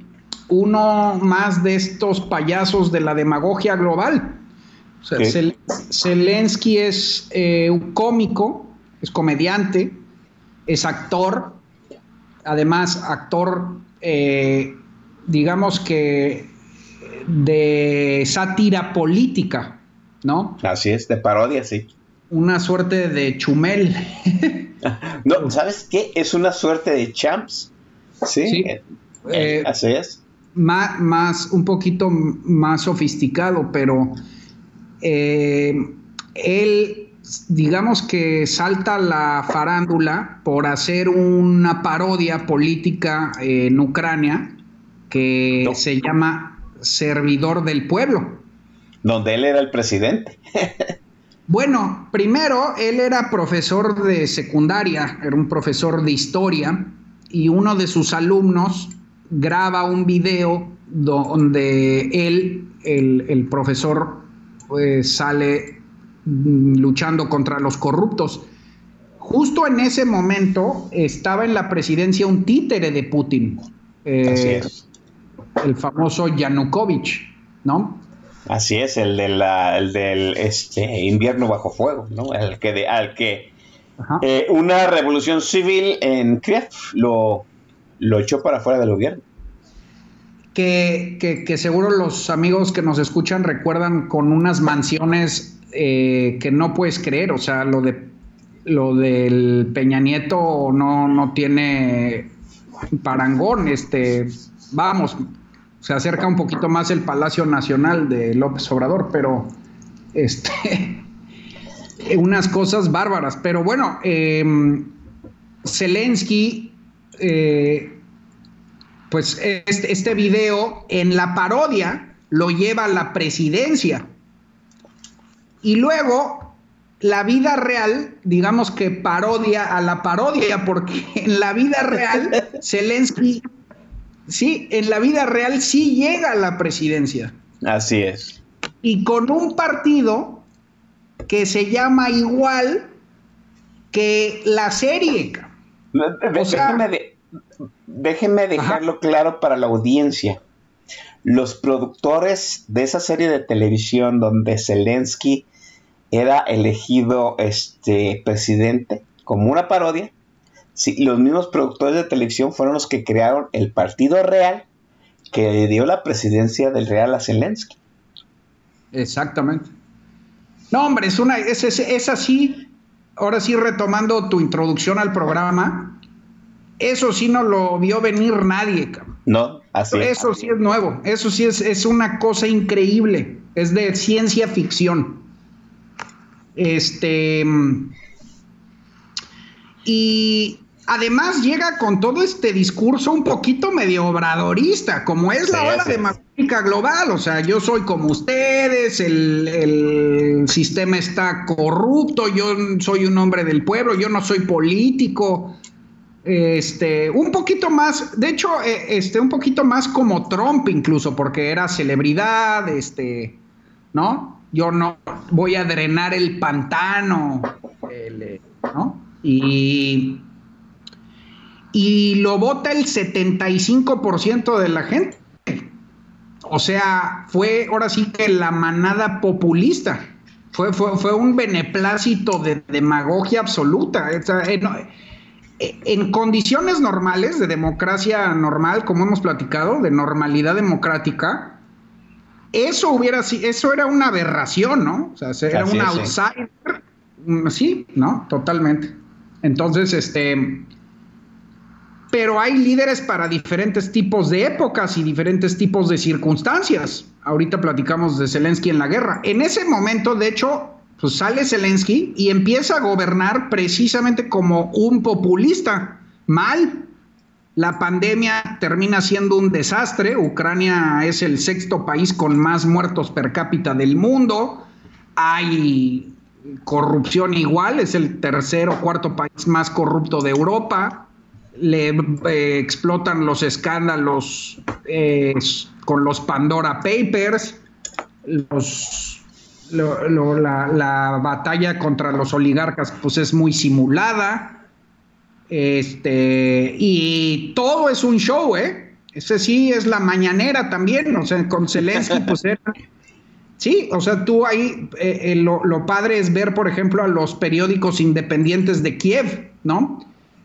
uno más de estos payasos de la demagogia global. Zelensky es eh, un cómico, es comediante, es actor, además actor, eh, digamos que de sátira política, ¿no? Así es, de parodia, sí. una suerte de chumel. no, ¿sabes qué? Es una suerte de champs. Sí, eh, así es. Más, más, un poquito más sofisticado, pero eh, él, digamos que salta la farándula por hacer una parodia política en Ucrania que se llama Servidor del Pueblo. Donde él era el presidente. bueno, primero, él era profesor de secundaria, era un profesor de historia, y uno de sus alumnos graba un video donde él, el, profesor, pues, sale mm, luchando contra los corruptos. Justo en ese momento estaba en la presidencia un títere de Putin. Eh, el famoso Yanukovych, ¿no? Así es, el, de el del este, invierno bajo fuego, ¿no? El que de, al que eh, una revolución civil en Kiev lo, lo echó para fuera del gobierno. Que, que, seguro los amigos que nos escuchan recuerdan con unas mansiones eh, que no puedes creer, o sea, lo de lo del Peña Nieto no, no tiene parangón, este, vamos, se acerca un poquito más el Palacio Nacional de López Obrador, pero este, unas cosas bárbaras. Pero bueno, em, Zelensky, eh, pues este, este video en la parodia lo lleva a la presidencia. Y luego la vida real, digamos que parodia a la parodia, porque en la vida real Zelensky sí, en la vida real sí llega a la presidencia. Así es. Y con un partido que se llama igual que la serie. Déjeme, dejarlo claro para la audiencia. Los productores de esa serie de televisión donde Zelensky era elegido este presidente como una parodia, Sí, los mismos productores de televisión fueron los que crearon el Partido Real que dio la presidencia del Real a Zelensky. Exactamente. No, hombre, es, una, es, es, así. Ahora sí, retomando tu introducción al programa, eso sí no lo vio venir nadie, No, así Eso sí es nuevo. Eso sí es, es una cosa increíble. Es de ciencia ficción. Este. Y además llega con todo este discurso un poquito medio obradorista, como es la hora democrática global. O sea, yo soy como ustedes, el, sistema está corrupto, yo soy un hombre del pueblo, yo no soy político. Este, un poquito más, de hecho, eh, este, un poquito más como Trump incluso, porque era celebridad, este, ¿no? Yo no voy a drenar el pantano, eh, ¿no? Y y lo vota el 75% de la gente. O sea, fue ahora sí que la manada populista. Fue, fue, un beneplácito de demagogia absoluta. En, condiciones normales, de democracia normal, como hemos platicado, de normalidad democrática, eso hubiera eso era una aberración, ¿no? O sea, era un outsider. Sí, ¿no? Totalmente. Entonces, este pero hay líderes para diferentes tipos de épocas y diferentes tipos de circunstancias. Ahorita platicamos de Zelensky en la guerra. En ese momento, de hecho, pues sale Zelensky y empieza a gobernar precisamente como un populista. Mal. La pandemia termina siendo un desastre. Ucrania es el sexto país con más muertos per cápita del mundo. Hay corrupción igual, es el tercer o cuarto país más corrupto de Europa le eh, explotan los escándalos eh, con los Pandora Papers, los, la, batalla contra los oligarcas pues es muy simulada, este, y todo es un show, ¿eh? Ese sí es la mañanera también, o sea, con Zelensky pues era... Sí, o sea, tú ahí, eh, lo, lo padre es ver, por ejemplo, a los periódicos independientes de Kiev, ¿no?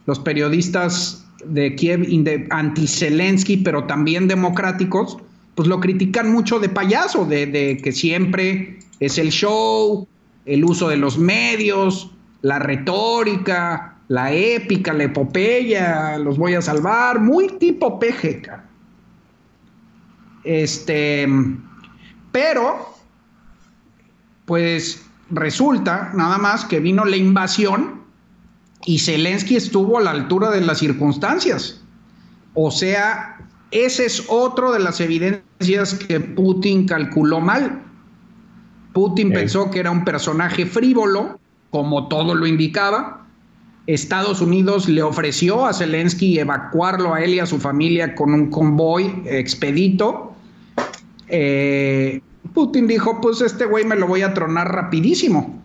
los periodistas de Kiev anti-Zelensky, pero también democráticos, pues lo critican mucho de payaso, de, que siempre es el show, el uso de los medios, la retórica, la épica, la epopeya, los voy a salvar, muy tipo PG. Este, pero, pues resulta nada más que vino la invasión y Zelensky estuvo a la altura de las circunstancias. O sea, ese es otro de las evidencias que Putin calculó mal. Putin pensó que era un personaje frívolo, como todo lo indicaba. Estados Unidos le ofreció a Zelensky evacuarlo a él y a su familia con un convoy expedito. Eh, Putin dijo, pues este güey me lo voy a tronar rapidísimo.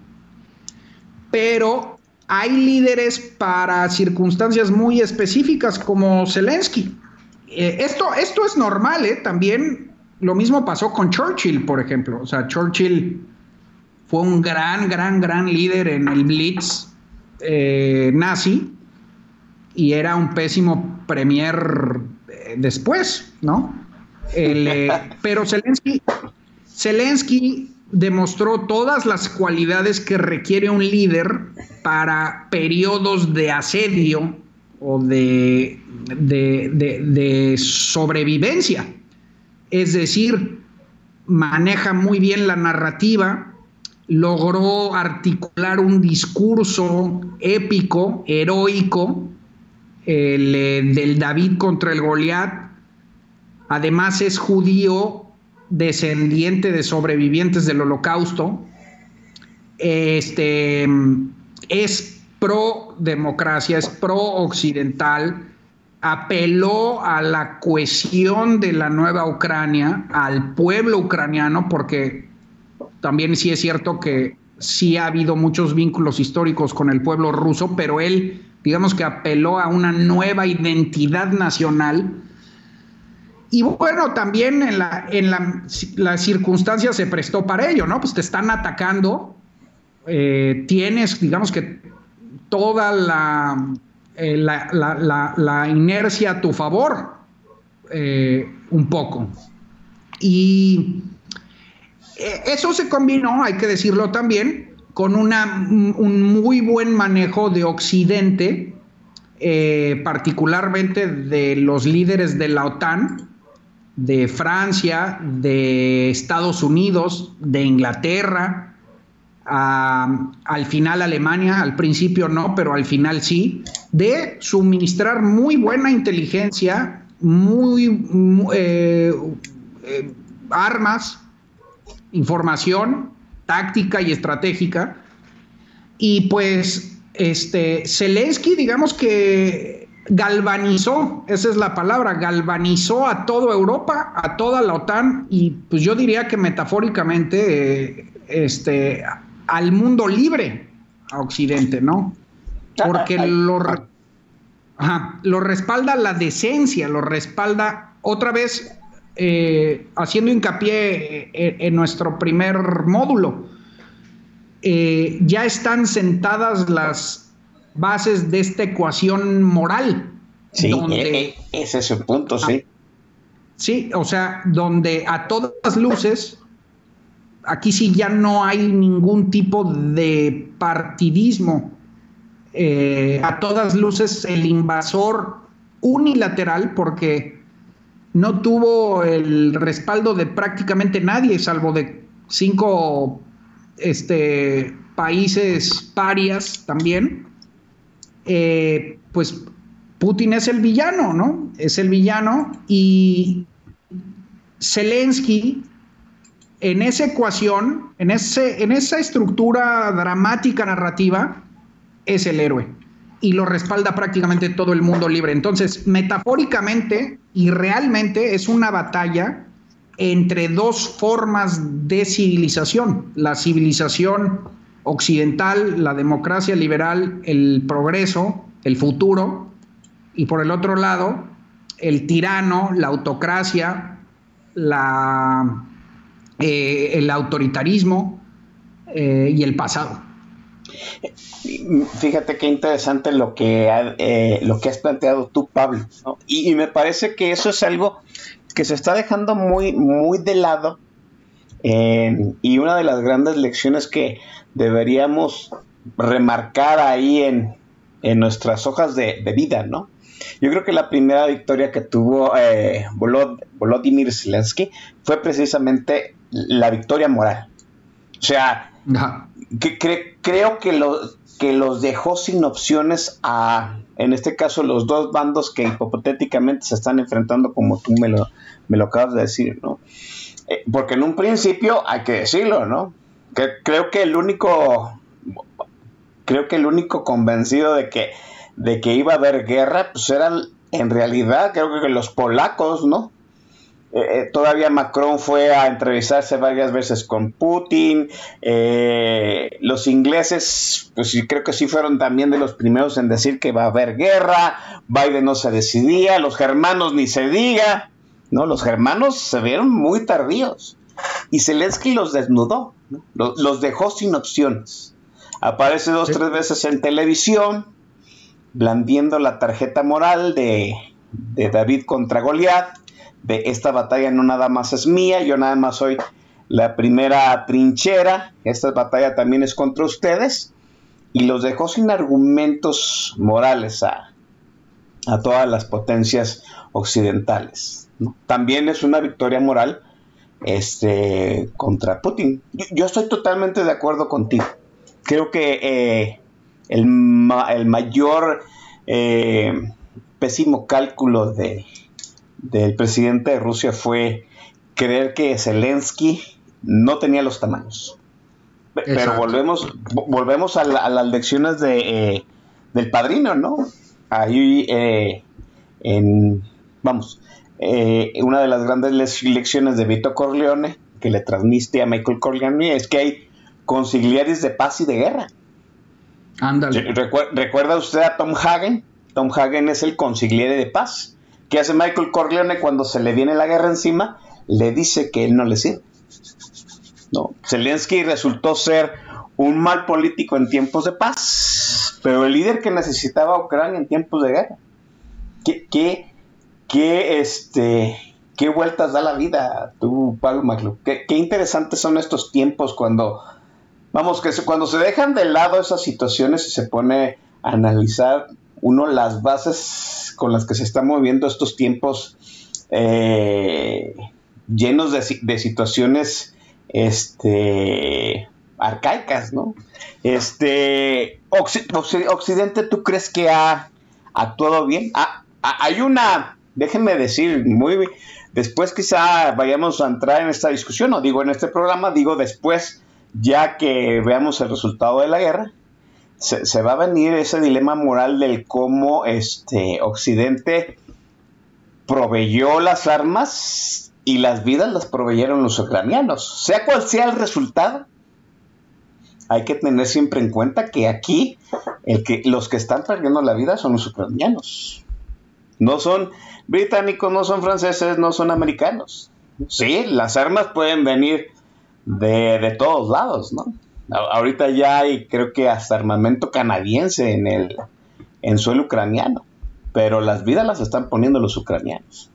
Pero hay líderes para circunstancias muy específicas como Zelensky. Eh, esto, esto es normal, ¿eh? También lo mismo pasó con Churchill, por ejemplo. O sea, Churchill fue un gran, gran, gran líder en el Blitz eh, nazi y era un pésimo premier después, ¿no? pero Zelensky, Zelensky demostró todas las cualidades que requiere un líder para periodos de asedio o de, de, sobrevivencia. Es decir, maneja muy bien la narrativa, logró articular un discurso épico, heroico, el, del David contra el Goliat. Además es judío descendiente de sobrevivientes del holocausto, este, es pro democracia, es pro occidental, apeló a la cohesión de la nueva Ucrania, al pueblo ucraniano, porque también sí es cierto que sí ha habido muchos vínculos históricos con el pueblo ruso, pero él, digamos que apeló a una nueva identidad nacional y bueno, también en la, en la, circunstancia se prestó para ello, ¿no? Pues te están atacando, eh, tienes, digamos que toda la, eh, la, inercia a tu favor, eh, un poco. Y eso se combinó, hay que decirlo también, con una, un muy buen manejo de Occidente, particularmente de los líderes de la OTAN, de Francia, de Estados Unidos, de Inglaterra, al final Alemania, al principio no, pero al final sí, de suministrar muy buena inteligencia, muy, eh, eh, armas, información táctica y estratégica. Y pues este Zelensky, digamos que galvanizó, esa es la palabra, galvanizó a toda Europa, a toda la OTAN y pues yo diría que metafóricamente eh, este, al mundo libre, a Occidente, ¿no? Porque lo, lo respalda la decencia, lo respalda otra vez eh, haciendo hincapié eh, en, nuestro primer módulo. ya están sentadas las bases de esta ecuación moral. Sí, donde, ese es el punto, sí. Sí, o sea, donde a todas luces, aquí sí ya no hay ningún tipo de partidismo. Eh, a todas luces el invasor unilateral, porque no tuvo el respaldo de prácticamente nadie, salvo de cinco este, países parias también, eh, pues Putin es el villano, ¿no? Es el villano y Zelensky en esa ecuación, en, ese, en esa estructura dramática narrativa, es el héroe y lo respalda prácticamente todo el mundo libre. Entonces, metafóricamente y realmente es una batalla entre dos formas de civilización, la civilización occidental, la democracia liberal, el progreso, el futuro, y por el otro lado, el tirano, la autocracia, la, eh, el autoritarismo eh, y el pasado. Fíjate qué interesante lo que, eh, lo que has planteado tú, Pablo. Y, me parece que eso es algo que se está dejando muy, muy de lado y una de las grandes lecciones que deberíamos remarcar ahí en, nuestras hojas de, vida, ¿no? Yo creo que la primera victoria que tuvo eh, Volodymyr Zelensky fue precisamente la victoria moral. O sea, que creo que, que los dejó sin opciones a, en este caso, los dos bandos que hipotéticamente se están enfrentando, como tú me lo, me lo acabas de decir, ¿no? Eh, porque en un principio, hay que decirlo, ¿no? Que creo que el único, creo que el único convencido de que, de que iba a haber guerra, pues eran en realidad, creo que los polacos, ¿no? Eh, eh, todavía Macron fue a entrevistarse varias veces con Putin. los ingleses, pues sí, creo que sí fueron también de los primeros en decir que va a haber guerra. Biden no se decidía. Los germanos ni se diga. ¿no? Los germanos se vieron muy tardíos y Zelensky los desnudó, los, dejó sin opciones. Aparece dos, o tres veces en televisión, blandiendo la tarjeta moral de, de David contra Goliat, de esta batalla no nada más es mía, yo nada más soy la primera trinchera, esta batalla también es contra ustedes, y los dejó sin argumentos morales a, a todas las potencias occidentales. También es una victoria moral este, contra Putin. Yo, estoy totalmente de acuerdo contigo. Creo que eh, el, mayor eh, pésimo cálculo de, del presidente de Rusia fue creer que Zelensky no tenía los tamaños. Pero volvemos, volvemos a, las lecciones de, eh, del padrino, ¿no? Ahí en, vamos, eh, una de las grandes lecciones de Vito Corleone que le transmite a Michael Corleone es que hay consigliares de paz y de guerra. Ándale. ¿Recuerda usted a Tom Hagen? Tom Hagen es el consigliere de paz. ¿Qué hace Michael Corleone cuando se le viene la guerra encima? Le dice que él no le sirve. No. Zelensky resultó ser un mal político en tiempos de paz, pero el líder que necesitaba Ucrania en tiempos de guerra. ¿Qué, qué este, qué vueltas da la vida, tú, Pablo Maclu. Qué, interesantes son estos tiempos cuando, vamos, que cuando se dejan de lado esas situaciones y se pone a analizar uno las bases con las que se están moviendo estos tiempos eh, llenos de, situaciones este, arcaicas, ¿no? Este, Occidente, ¿tú crees que ha actuado bien? Ah, ah, hay una déjenme decir, muy después quizá vayamos a entrar en esta discusión, o digo en este programa, digo después, ya que veamos el resultado de la guerra, se, va a venir ese dilema moral del cómo este Occidente proveyó las armas y las vidas las proveyeron los ucranianos. Sea cual sea el resultado, hay que tener siempre en cuenta que aquí el que, los que están perdiendo la vida son los ucranianos. No son británicos, no son franceses, no son americanos. Sí, las armas pueden venir de, todos lados, ¿no? Ahorita ya hay, creo que hasta armamento canadiense en el en suelo ucraniano, pero las vidas las están poniendo los ucranianos.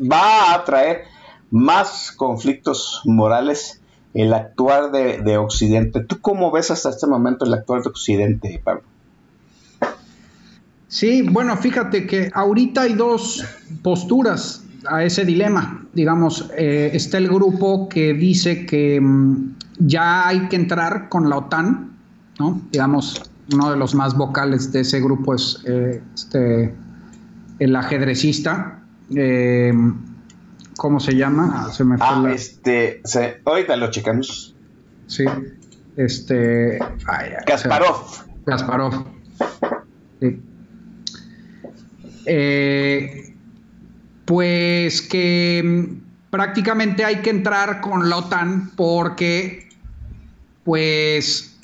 Va a traer más conflictos morales el actuar de, de Occidente. ¿Tú cómo ves hasta este momento el actuar de Occidente, Pablo? Sí, bueno, fíjate que ahorita hay dos posturas a ese dilema. Digamos, eh, está el grupo que dice que mm, ya hay que entrar con la OTAN, ¿no? Digamos, uno de los más vocales de ese grupo es eh, este, el ajedrecista. Eh, ¿Cómo se llama? Ah, se me fue ah, este, ahorita lo checamos. Sí, este... Kasparov. Kasparov. Sí. Eh, pues que mm, prácticamente hay que entrar con la OTAN porque, pues,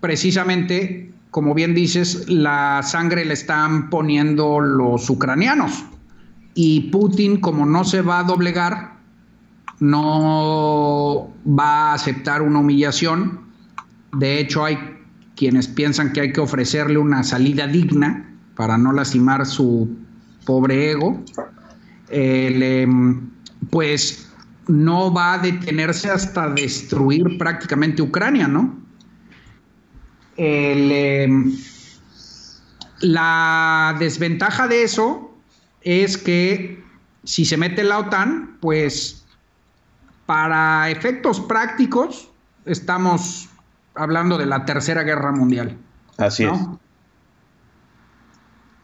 precisamente, como bien dices, la sangre le están poniendo los ucranianos. Y Putin, como no se va a doblegar, no va a aceptar una humillación. De hecho, hay quienes piensan que hay que ofrecerle una salida digna para no lastimar su pobre ego, pues no va a detenerse hasta destruir prácticamente Ucrania, ¿no? Em, la desventaja de eso es que si se mete la OTAN, pues para efectos prácticos estamos hablando de la Tercera Guerra Mundial. Así es.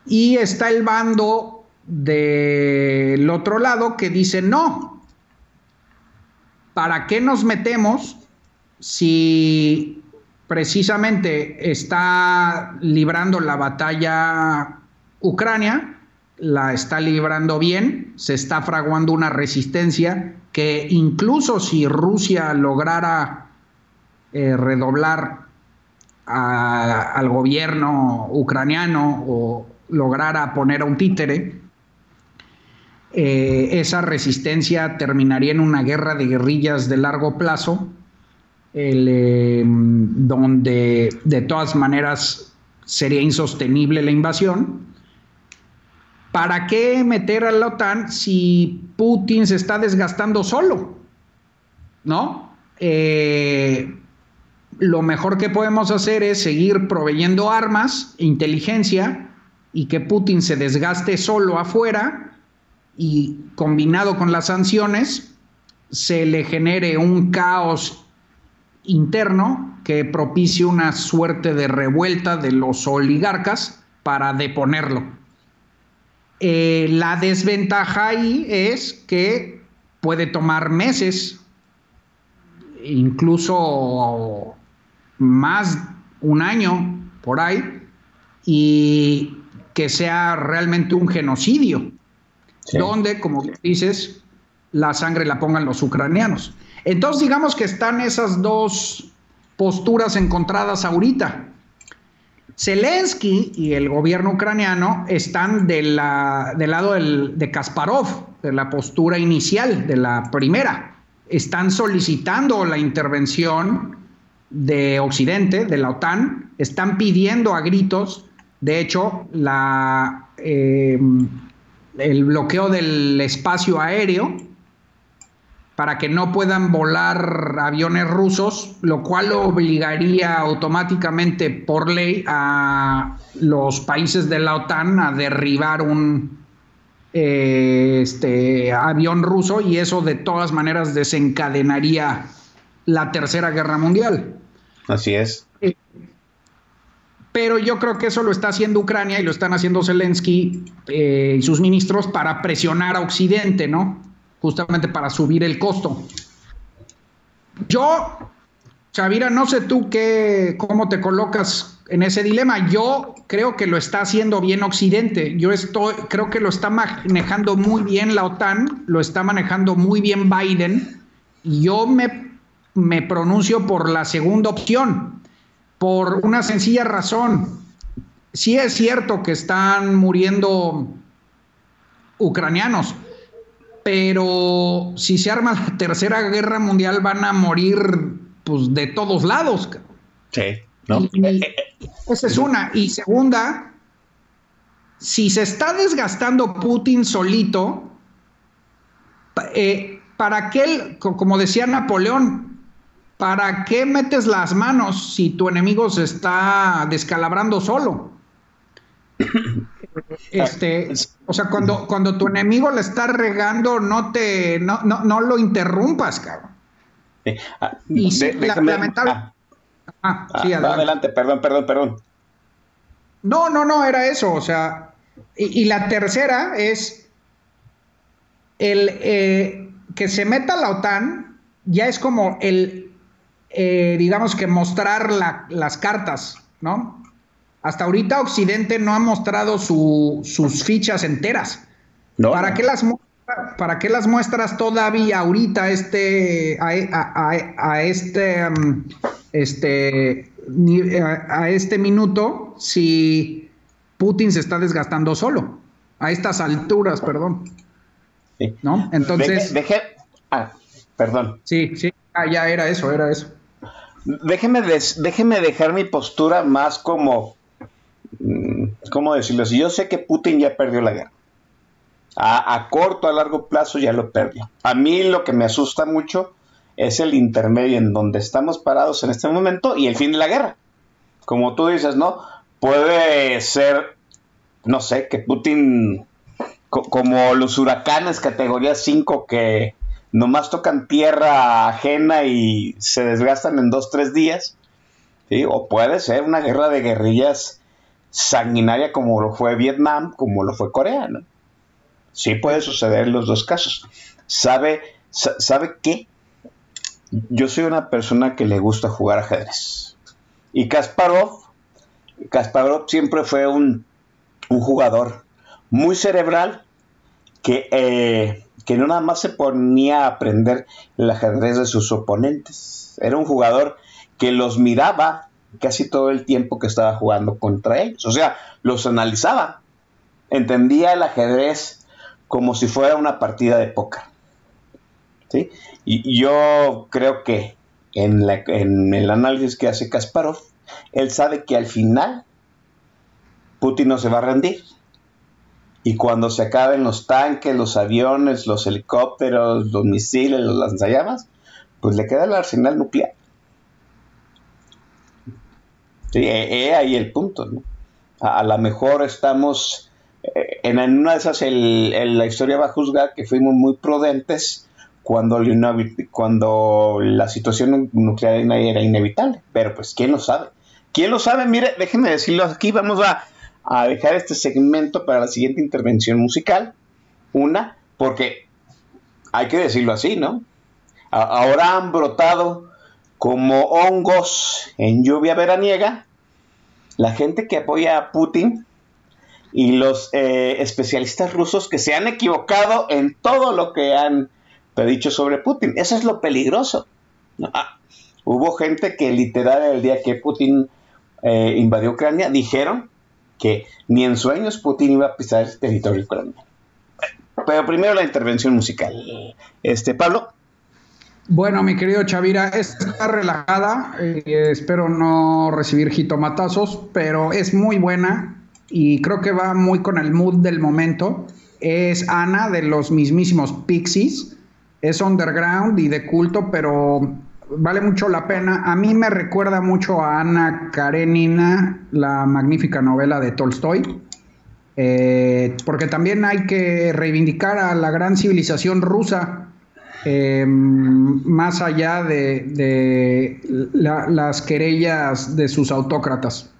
Y está el bando del otro lado que dice, no, ¿para qué nos metemos si precisamente está librando la batalla Ucrania? La está librando bien, se está fraguando una resistencia que incluso si Rusia lograra eh, redoblar al gobierno ucraniano o lograra poner a un títere, eh, esa resistencia terminaría en una guerra de guerrillas de largo plazo, em, donde de todas maneras sería insostenible la invasión. ¿Para qué meter a la OTAN si Putin se está desgastando solo? ¿No? Eh, lo mejor que podemos hacer es seguir proveyendo armas, inteligencia, y que Putin se desgaste solo afuera y combinado con las sanciones se le genere un caos interno que propicie una suerte de revuelta de los oligarcas para deponerlo. Eh, la desventaja ahí es que puede tomar meses, incluso más un año por ahí, y que sea realmente un genocidio, donde, como dices, la sangre la pongan los ucranianos. Entonces, digamos que están esas dos posturas encontradas ahorita. Zelensky y el gobierno ucraniano están del lado de Kasparov, de la postura inicial, de la primera. Están solicitando la intervención de Occidente, de la OTAN, están pidiendo a gritos de hecho, la, em, el bloqueo del espacio aéreo para que no puedan volar aviones rusos, lo cual obligaría automáticamente por ley a los países de la OTAN a derribar un eh, este, avión ruso y eso de todas maneras desencadenaría la Tercera Guerra Mundial. Así es. Eh, pero yo creo que eso lo está haciendo Ucrania y lo están haciendo Zelensky eh, y sus ministros para presionar a Occidente, ¿no? Justamente para subir el costo. Yo, Chavira, no sé tú qué, cómo te colocas en ese dilema. Yo creo que lo está haciendo bien Occidente. Yo estoy, creo que lo está manejando muy bien la OTAN, lo está manejando muy bien Biden. Yo me, me pronuncio por la segunda opción por una sencilla razón. Sí es cierto que están muriendo ucranianos, pero si se arma la tercera guerra mundial van a morir pues de todos lados. Sí, ¿no? esa es una. Y segunda, si se está desgastando Putin solito, eh, para qué, como decía Napoleón, ¿para qué metes las manos si tu enemigo se está descalabrando solo? Este, o sea, cuando, cuando tu enemigo le está regando, no te, no, no, lo interrumpas, cabrón. Ah, y lamentable. Ah. Ah, sí, adelante. perdón, perdón, perdón. No, no, no, era eso, o sea, y, la tercera es el eh, que se meta la OTAN, ya es como el eh, digamos que mostrar las cartas, ¿no? Hasta ahorita Occidente no ha mostrado sus fichas enteras. ¿Para, Qué las, ¿Para qué las muestras todavía ahorita este, a, este, um, este, a, este minuto si Putin se está desgastando solo? A estas alturas, perdón. ¿No? Entonces... Ah, perdón. Sí, sí, ah, ya era eso, era eso. Déjeme, dejar mi postura más como, mm, ¿cómo decirlo? Si yo sé que Putin ya perdió la guerra. A, corto, a largo plazo ya lo perdió. A mí lo que me asusta mucho es el intermedio en donde estamos parados en este momento y el fin de la guerra. Como tú dices, ¿no? Puede ser, no sé, que Putin, como los huracanes categoría 5 que nomás tocan tierra ajena y se desgastan en dos, tres días, ¿sí? O puede ser una guerra de guerrillas sanguinaria como lo fue Vietnam, como lo fue Corea. Sí puede suceder en los dos casos. ¿Sabe, ¿Sabe qué? Yo soy una persona que le gusta jugar ajedrez. Y Kasparov, Kasparov siempre fue un, jugador muy cerebral que, eh, que no nada más se ponía a aprender el ajedrez de sus oponentes. Era un jugador que los miraba casi todo el tiempo que estaba jugando contra ellos. O sea, los analizaba. Entendía el ajedrez como si fuera una partida de póker. ¿Sí? Y yo creo que en, en el análisis que hace Kasparov, él sabe que al final Putin no se va a rendir. Y cuando se acaben los tanques, los aviones, los helicópteros, los misiles, los lanzallamas, pues le queda el arsenal nuclear. Sí, he, ahí el punto, ¿no? A, lo mejor estamos, eh, en una de esas la historia va a juzgar que fuimos muy prudentes cuando, cuando la situación nuclear era inevitable, pero pues quién lo sabe. ¿Quién lo sabe? Mire, déjenme decirlo aquí, vamos a, a dejar este segmento para la siguiente intervención musical. Una, porque hay que decirlo así, ¿no? ahora han brotado como hongos en lluvia veraniega, la gente que apoya a Putin y los eh, especialistas rusos que se han equivocado en todo lo que han dicho sobre Putin. Eso es lo peligroso. Ah, hubo gente que literal el día que Putin eh, invadió Ucrania dijeron que ni en sueños Putin iba a pisar el territorio ucraniano. Pero primero la intervención musical. Este, Pablo. Bueno, mi querido Chavira, está relajada, eh, espero no recibir jitomatazos, pero es muy buena y creo que va muy con el mood del momento. Es Ana de los mismísimos Pixies, es underground y de culto, pero vale mucho la pena. A mí me recuerda mucho a Ana Karenina, la magnífica novela de Tolstoy. Eh, porque también hay que reivindicar a la gran civilización rusa, eh, más allá de, las querellas de sus autócratas.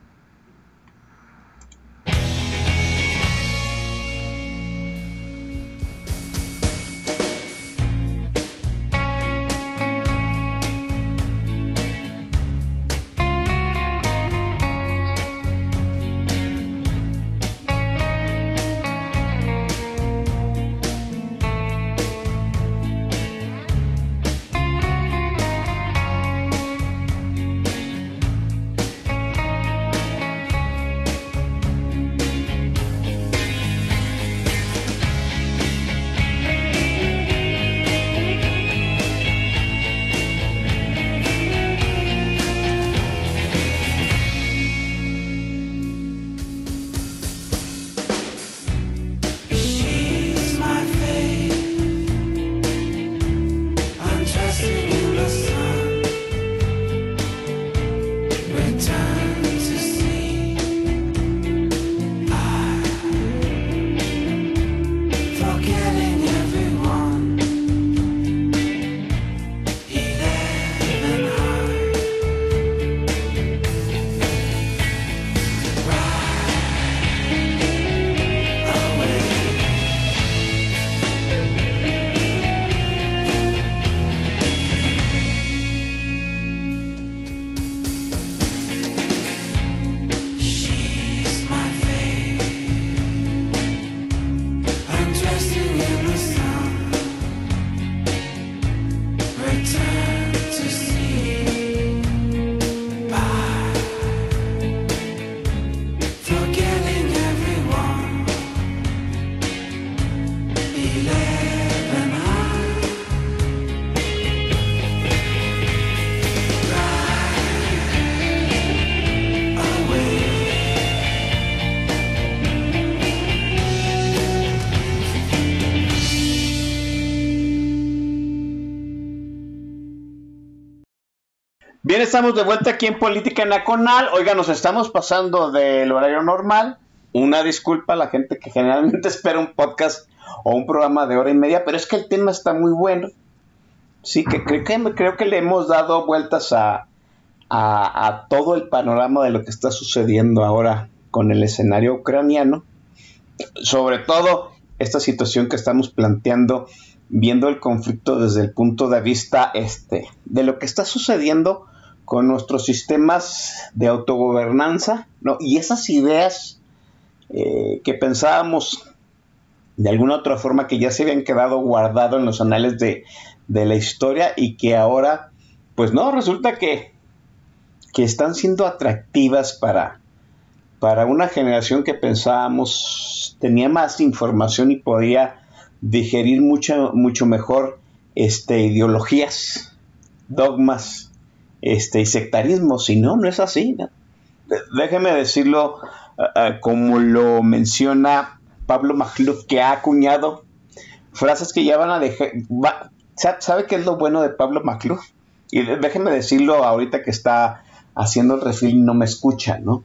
Estamos de vuelta aquí en Política Nacional. Oiga, nos estamos pasando del horario normal. Una disculpa a la gente que generalmente espera un podcast o un programa de hora y media, pero es que el tema está muy bueno. Sí, que creo que, le hemos dado vueltas a, a, todo el panorama de lo que está sucediendo ahora con el escenario ucraniano. Sobre todo esta situación que estamos planteando, viendo el conflicto desde el punto de vista este, de lo que está sucediendo con nuestros sistemas de autogobernanza. Y esas ideas eh, que pensábamos de alguna otra forma que ya se habían quedado guardados en los anales de, de la historia y que ahora, pues no, resulta que, que están siendo atractivas para, para una generación que pensábamos tenía más información y podía digerir mucho, mucho mejor este, ideologías, dogmas este, y sectarismo. Si no, no es así. Déjeme decirlo como lo menciona Pablo Magluf, que ha acuñado frases que ya van a dejar... ¿Sabe qué es lo bueno de Pablo Magluf? Y déjeme decirlo ahorita que está haciendo el refil y no me escucha, ¿no?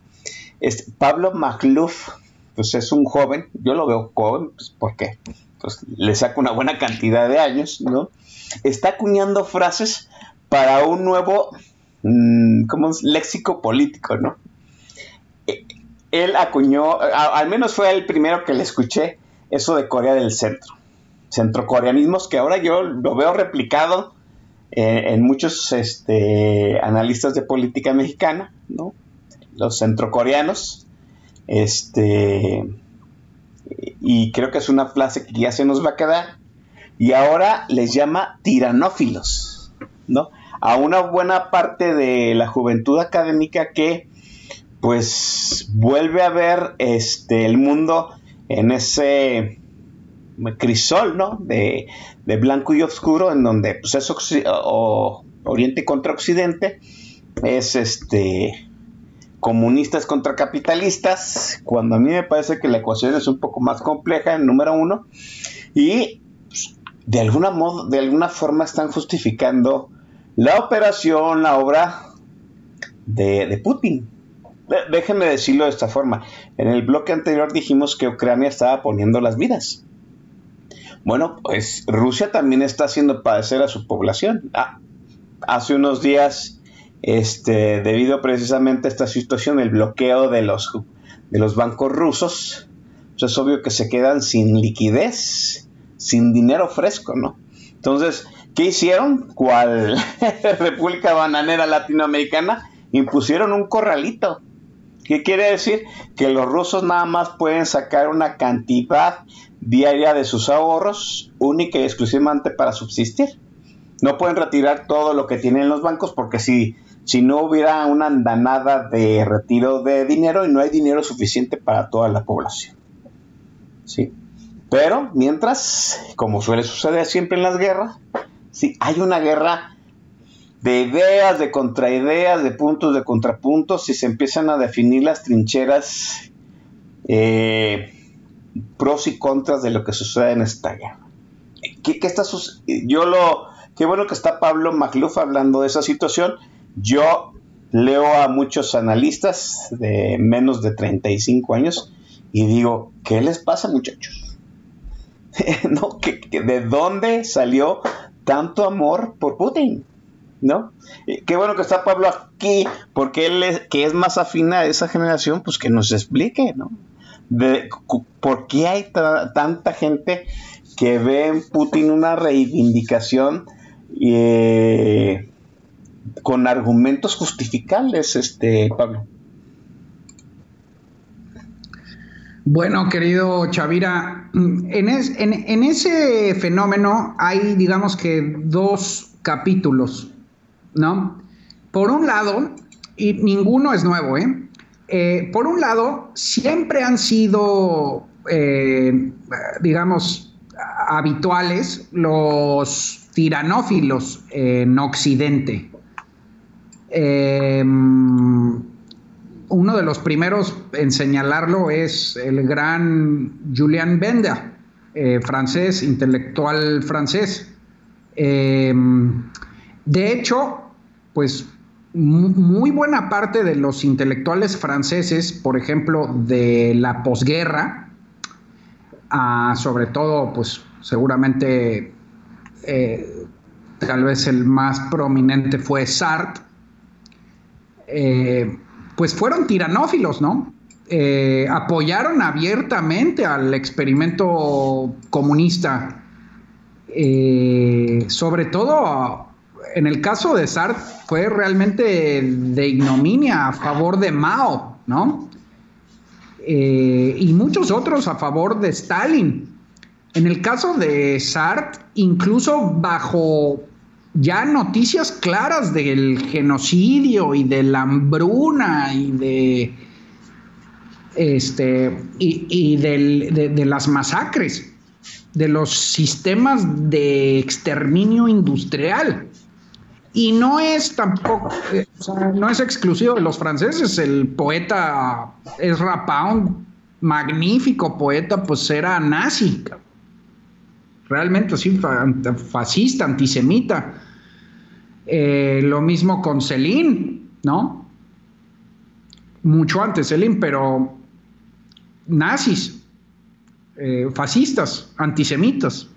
Este, Pablo Magluf, pues es un joven, yo lo veo joven, pues porque pues, le saca una buena cantidad de años, ¿no? Está acuñando frases para un nuevo, mm, como léxico político, ¿no? E, él acuñó, al menos fue el primero que le escuché, eso de Corea del Centro. Centrocoreanismos que ahora yo lo veo replicado en, en muchos este, analistas de política mexicana, ¿no? los centrocoreanos. Este, y creo que es una frase que ya se nos va a quedar. Y ahora les llama tiranófilos, ¿no? A una buena parte de la juventud académica que, pues, vuelve a ver este, el mundo en ese crisol, ¿no? De, blanco y oscuro, en donde, pues, es Oriente contra Occidente, es este comunistas contra capitalistas, cuando a mí me parece que la ecuación es un poco más compleja, en número uno, y pues, de alguna modo, de alguna forma están justificando la operación, la obra de, Putin. Déjenme decirlo de esta forma. En el bloque anterior dijimos que Ucrania estaba poniendo las vidas. Bueno, pues Rusia también está haciendo padecer a su población. Ah, hace unos días este, debido precisamente a esta situación, el bloqueo de los, de los bancos rusos, pues es obvio que se quedan sin liquidez, sin dinero fresco, ¿no? Entonces, ¿qué hicieron? ¿Cuál República Bananera Latinoamericana? Impusieron un corralito. ¿Qué quiere decir? Que los rusos nada más pueden sacar una cantidad diaria de sus ahorros, única y exclusivamente para subsistir. No pueden retirar todo lo que tienen los bancos porque si si no hubiera una andanada de retiro de dinero y no hay dinero suficiente para toda la población. ¿Sí? Pero mientras, como suele suceder siempre en las guerras, sí, hay una guerra de ideas, de contraideas, de puntos, de contrapuntos, y se empiezan a definir las trincheras eh, pros y contras de lo que sucede en esta guerra. ¿Qué, qué está Yo lo... Qué bueno que está Pablo Magluf hablando de esa situación yo leo a muchos analistas de menos de 35 años y digo, ¿qué les pasa muchachos? ¿No? de dónde salió tanto amor por Putin? ¿No? Qué bueno que está Pablo aquí, porque él es, que es más afín a esa generación, pues que nos explique, ¿no? ¿Por qué hay tanta gente que ve en Putin una reivindicación eh, con argumentos justificables, este, Pablo. Bueno, querido Chavira, en, en, ese fenómeno hay, digamos que, dos capítulos, ¿no? Por un lado, y ninguno es nuevo, ¿eh? eh por un lado, siempre han sido, eh, digamos, habituales los tiranófilos en Occidente, Em, uno de los primeros en señalarlo es el gran Julien Benda, eh, francés, intelectual francés. Em, de hecho, pues muy buena parte de los intelectuales franceses, por ejemplo, de la posguerra, sobre todo, pues seguramente, eh, tal vez el más prominente fue Sartre, eh, pues fueron tiranófilos, ¿no? Eh, apoyaron abiertamente al experimento comunista, sobre todo en el caso de Sartre fue realmente de ignominia a favor de Mao, ¿no? Eh, y muchos otros a favor de Stalin. En el caso de Sartre, incluso bajo ya noticias claras del genocidio y de la hambruna y de este y, de las masacres, de los sistemas de exterminio industrial. Y no es tampoco, eh, no es exclusivo de los franceses. El poeta Ezra Pound, magnífico poeta, pues era nazi. Realmente así, fascista, antisemita. Eh, lo mismo con Celine, ¿no? Mucho antes Celine, pero nazis, eh, fascistas, antisemitas.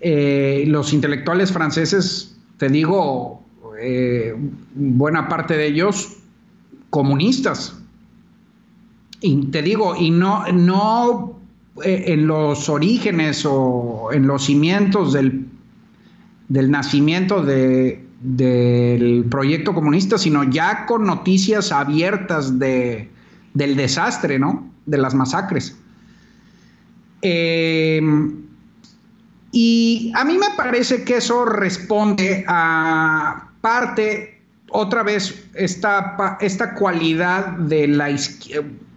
los intelectuales franceses te digo, eh, buena parte de ellos comunistas. Y te digo, y no, no eh, en los orígenes o en los cimientos del, del nacimiento de, del proyecto comunista, sino ya con noticias abiertas de, del desastre, ¿no? De las masacres. Eh, y a mí me parece que eso responde a parte, otra vez, esta, esta cualidad de la izquierda.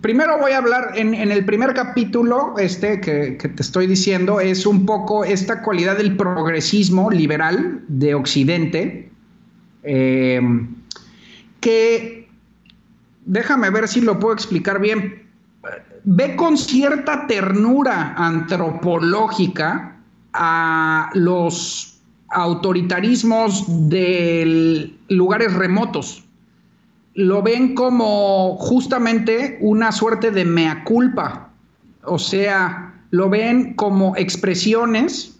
Primero voy a hablar en, el primer capítulo, este que, te estoy diciendo, es un poco esta cualidad del progresismo liberal de Occidente, eh, que déjame ver si lo puedo explicar bien ve con cierta ternura antropológica a los autoritarismos de lugares remotos. Lo ven como justamente una suerte de mea culpa, o sea, lo ven como expresiones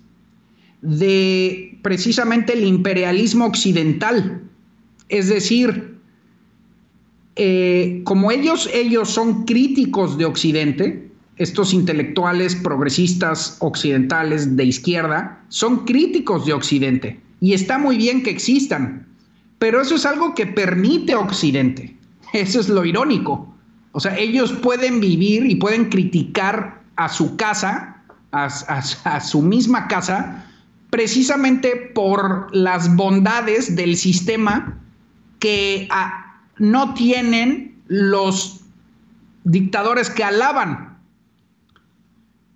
de precisamente el imperialismo occidental. Es decir, eh, como ellos, ellos son críticos de Occidente, estos intelectuales progresistas occidentales de izquierda, son críticos de Occidente. Y está muy bien que existan, pero eso es algo que permite Occidente. Eso es lo irónico. O sea, ellos pueden vivir y pueden criticar a su casa, a, su misma casa, precisamente por las bondades del sistema que no tienen los dictadores que alaban.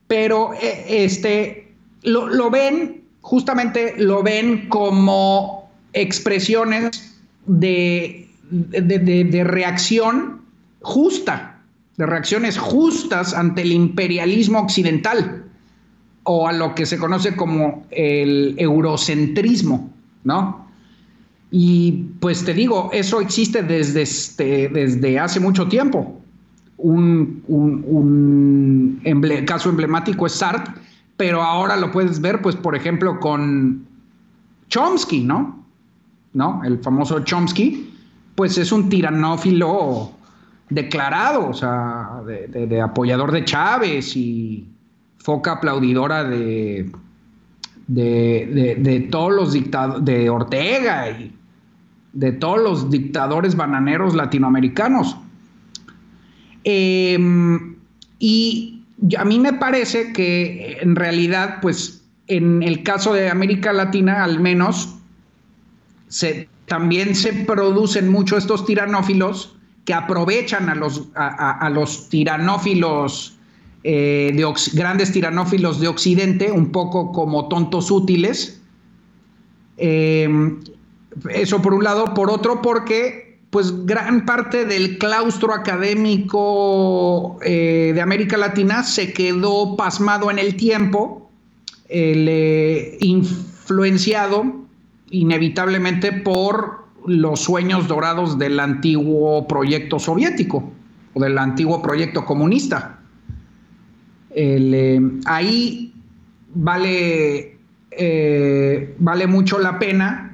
Pero eh, este, lo, ven, justamente lo ven como expresiones de, de, reacción justa, de reacciones justas ante el imperialismo occidental o a lo que se conoce como el eurocentrismo, ¿no? Y pues te digo, eso existe desde, este, desde hace mucho tiempo. Un, caso emblemático es Sartre, pero ahora lo puedes ver, pues, por ejemplo, con Chomsky, ¿no? ¿No? El famoso Chomsky, pues es un tiranófilo declarado, o sea, de, apoyador de Chávez y foca aplaudidora de, de, todos los dictadores, de Ortega y de todos los dictadores bananeros latinoamericanos. Em, y a mí me parece que en realidad, pues en el caso de América Latina al menos, también se producen mucho estos tiranófilos que aprovechan a los, a, los tiranófilos, eh, de grandes tiranófilos de Occidente, un poco como tontos útiles, eh, eso por un lado. Por otro, porque pues gran parte del claustro académico eh, de América Latina se quedó pasmado en el tiempo, influenciado inevitablemente por los sueños dorados del antiguo proyecto soviético o del antiguo proyecto comunista. Eh, ahí vale, eh, vale mucho la pena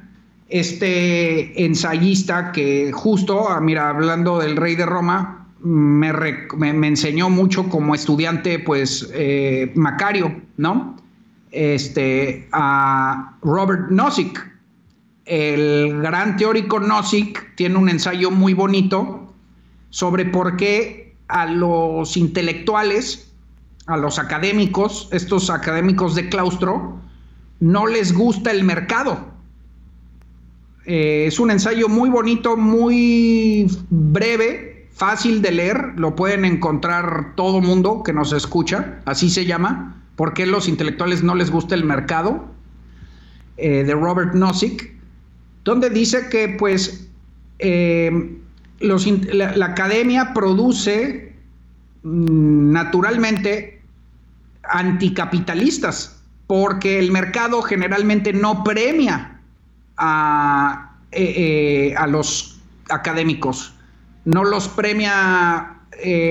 este ensayista que justo, ah, mira, hablando del rey de Roma, me, enseñó mucho como estudiante, pues, eh, Macario, ¿no? Este, a Robert Nozick, el gran teórico Nozick tiene un ensayo muy bonito sobre por qué a los intelectuales, a los académicos, estos académicos de claustro, no les gusta el mercado. Eh, es un ensayo muy bonito, muy breve, fácil de leer, lo pueden encontrar todo mundo que nos escucha, así se llama, ¿por qué los intelectuales no les gusta el mercado? Eh, de Robert Nozick donde dice que pues eh, la, academia produce mm, naturalmente anticapitalistas, porque el mercado generalmente no premia a, eh, eh, los académicos, no los premia,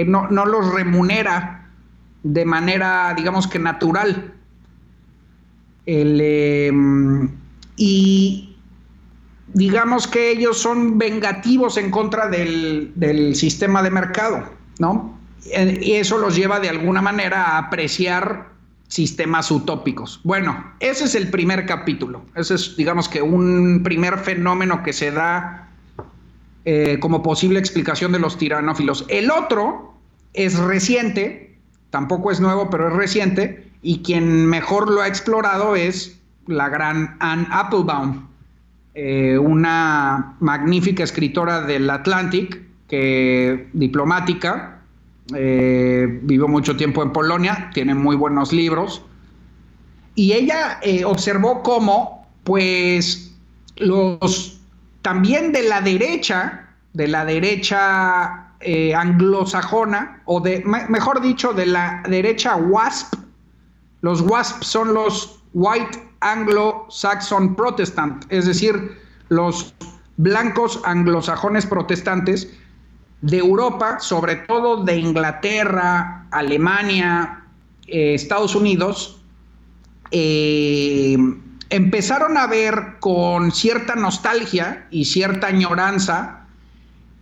no, no, los remunera de manera, digamos que natural. Em, y digamos que ellos son vengativos en contra del, sistema de mercado, ¿no? Y eso los lleva de alguna manera a apreciar sistemas utópicos. Bueno, ese es el primer capítulo. Ese es, digamos que, un primer fenómeno que se da eh, como posible explicación de los tiranófilos. El otro es reciente, tampoco es nuevo, pero es reciente, y quien mejor lo ha explorado es la gran Anne Applebaum eh, una magnífica escritora del Atlantic, que diplomática, eh, vivió mucho tiempo en Polonia, tiene muy buenos libros, y ella eh, observó cómo, pues, los también de la derecha, de la derecha anglosajona, o de, mejor dicho, de la derecha WASP, los WASP son los White Anglo-Saxon Protestant, es decir, los blancos anglosajones protestantes de Europa, sobre todo de Inglaterra, Alemania, eh, Estados Unidos, eh, empezaron a ver con cierta nostalgia y cierta añoranza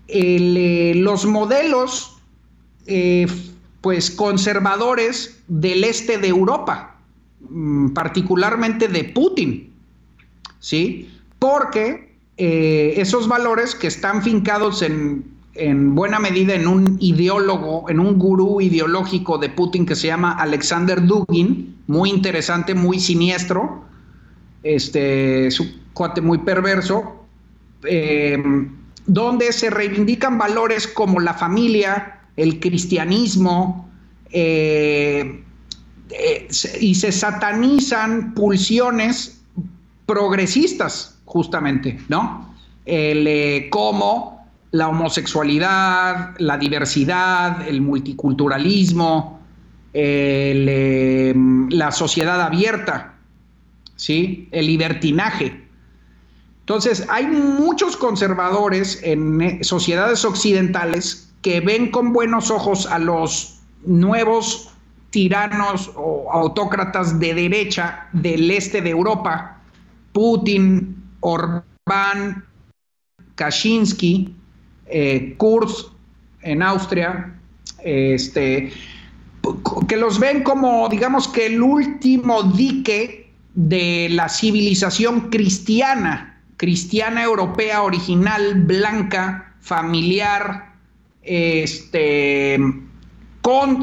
eh, los modelos pues conservadores del este de Europa. Mm, particularmente de Putin, ¿sí? Porque eh, esos valores que están fincados en, buena medida en un ideólogo, en un gurú ideológico de Putin que se llama Alexander Dugin, muy interesante, muy siniestro, este, su cuate muy perverso, eh, donde se reivindican valores como la familia, el cristianismo, eh, eh, y se satanizan pulsiones progresistas, justamente, ¿no? Eh, como la homosexualidad, la diversidad, el multiculturalismo, em, la sociedad abierta, ¿sí? El libertinaje. Entonces, hay muchos conservadores en eh, sociedades occidentales que ven con buenos ojos a los nuevos tiranos o autócratas de derecha del este de Europa, Putin, Orbán, Kaczynski, eh, Kurz en Austria, este, que los ven como, digamos que el último dique de la civilización cristiana, cristiana europea original, blanca, familiar, este,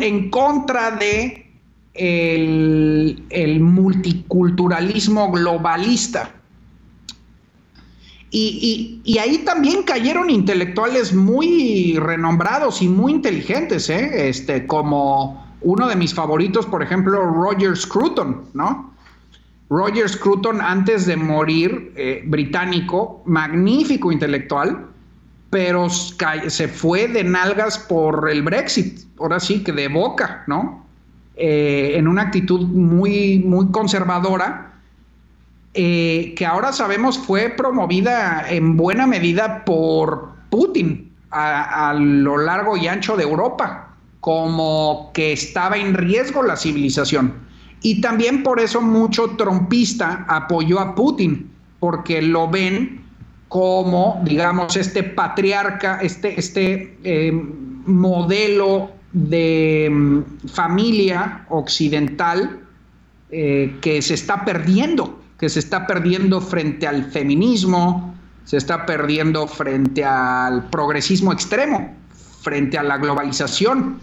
en contra de el, multiculturalismo globalista. Y, ahí también cayeron intelectuales muy renombrados y muy inteligentes, ¿eh? este, como uno de mis favoritos, por ejemplo, Roger Scruton, ¿no? Roger Scruton, antes de morir, eh, británico, magnífico intelectual, pero se fue de nalgas por el Brexit, ahora sí que de boca, ¿no? Eh, en una actitud muy, muy conservadora. eh, que ahora sabemos fue promovida en buena medida por Putin a, lo largo y ancho de Europa, como que estaba en riesgo la civilización. Y también por eso mucho trompista apoyó a Putin, porque lo ven como, digamos, este patriarca, este, este eh, modelo de mm, familia occidental eh, que se está perdiendo, que se está perdiendo frente al feminismo, se está perdiendo frente al progresismo extremo, frente a la globalización.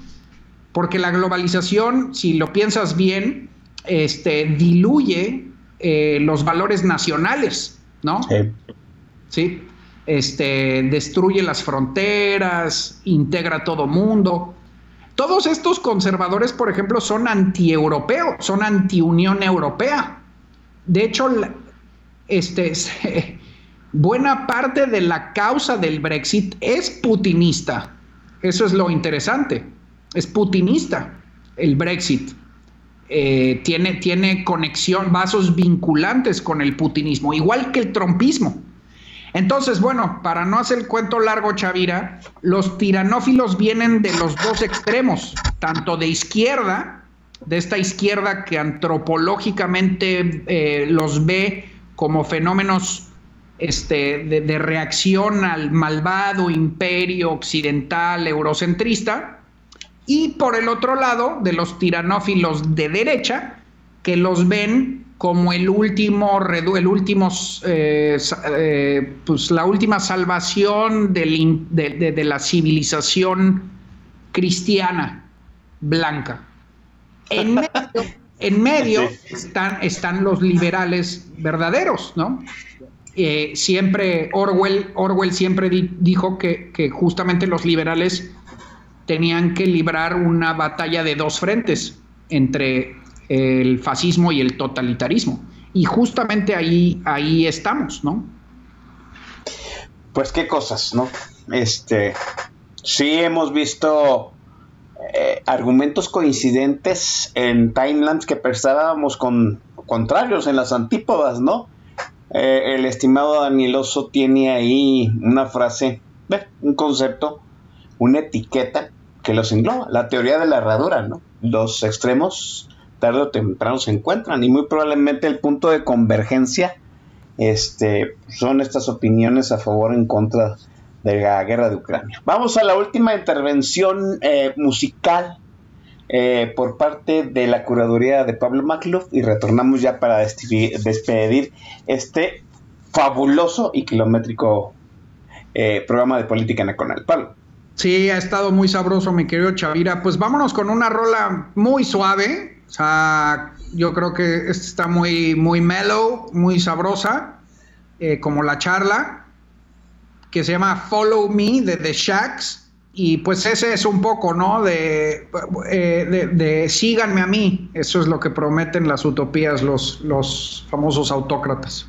Porque la globalización, si lo piensas bien, este, diluye eh, los valores nacionales, ¿no? Sí. Sí. Este, destruye las fronteras, integra a todo mundo. Todos estos conservadores, por ejemplo, son anti-europeos, son anti-Unión Europea. De hecho, este, buena parte de la causa del Brexit es putinista. Eso es lo interesante. Es putinista el Brexit. Eh, tiene, tiene conexión, vasos vinculantes con el putinismo, igual que el trompismo. Entonces, bueno, para no hacer el cuento largo, Chavira, los tiranófilos vienen de los dos extremos, tanto de izquierda, de esta izquierda que antropológicamente eh, los ve como fenómenos este, de, reacción al malvado imperio occidental eurocentrista, y por el otro lado, de los tiranófilos de derecha, que los ven como el último, el último eh, eh, pues la última salvación de, la civilización cristiana blanca. En medio, en medio están, están los liberales verdaderos, ¿no? Eh, siempre Orwell, Orwell siempre dijo que, que, justamente los liberales tenían que librar una batalla de dos frentes entre el fascismo y el totalitarismo. Y justamente ahí, ahí estamos, ¿no? Pues qué cosas, ¿no? Este, sí hemos visto eh, argumentos coincidentes en timelines que pensábamos con contrarios en las antípodas, ¿no? Eh, el estimado Danieloso tiene ahí una frase, un concepto, una etiqueta que los engloba, la teoría de la herradura, ¿no? Los extremos tarde o temprano se encuentran y muy probablemente el punto de convergencia este, son estas opiniones a favor o en contra de la guerra de Ucrania. Vamos a la última intervención eh, musical eh, por parte de la curaduría de Pablo Macluf y retornamos ya para despedir este fabuloso y kilométrico eh, programa de política nacional. Pablo. Sí, ha estado muy sabroso, mi querido Chavira. Pues vámonos con una rola muy suave, o sea, yo creo que está muy, muy mellow, muy sabrosa, eh, como la charla, que se llama Follow Me de The Shacks. Y pues ese es un poco, ¿no? De, eh, de, síganme a mí. Eso es lo que prometen las utopías, los, los famosos autócratas.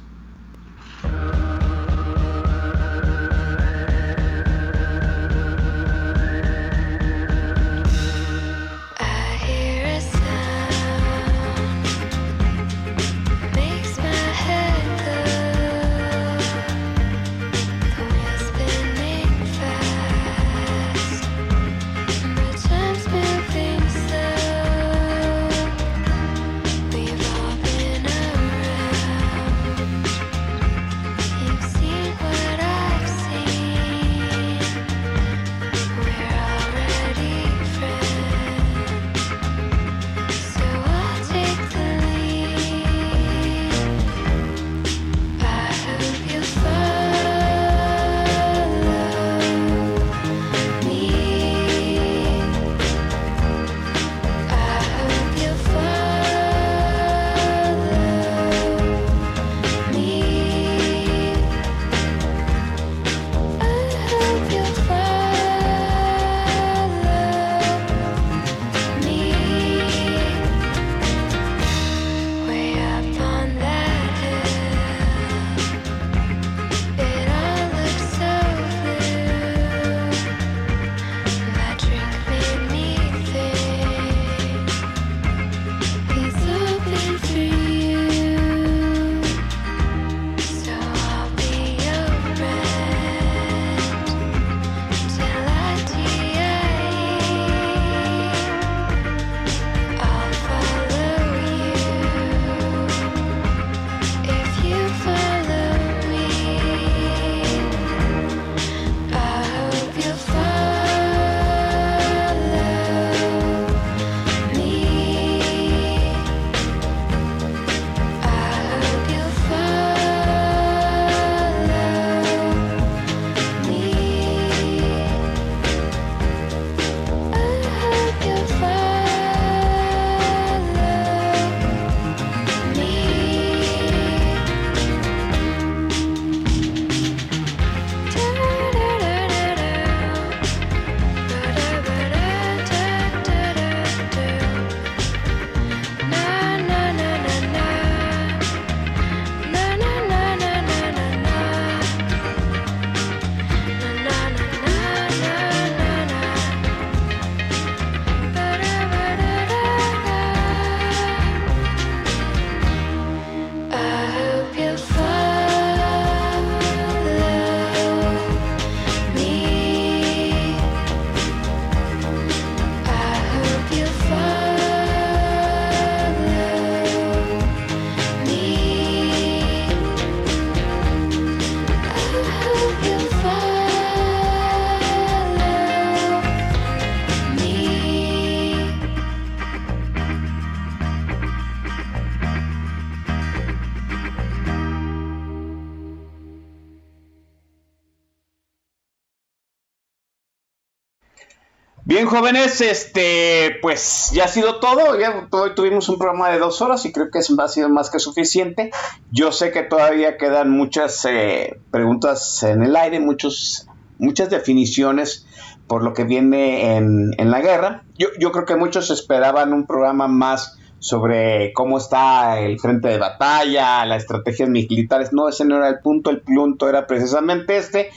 Bien, jóvenes, este, pues ya ha sido todo. Ya hoy tuvimos un programa de dos horas y creo que ha sido más que suficiente. Yo sé que todavía quedan muchas eh, preguntas en el aire, muchos, muchas definiciones por lo que viene en, la guerra. Yo creo que muchos esperaban un programa más sobre cómo está el frente de batalla, las estrategias militares. No, ese no era el punto. El punto era precisamente este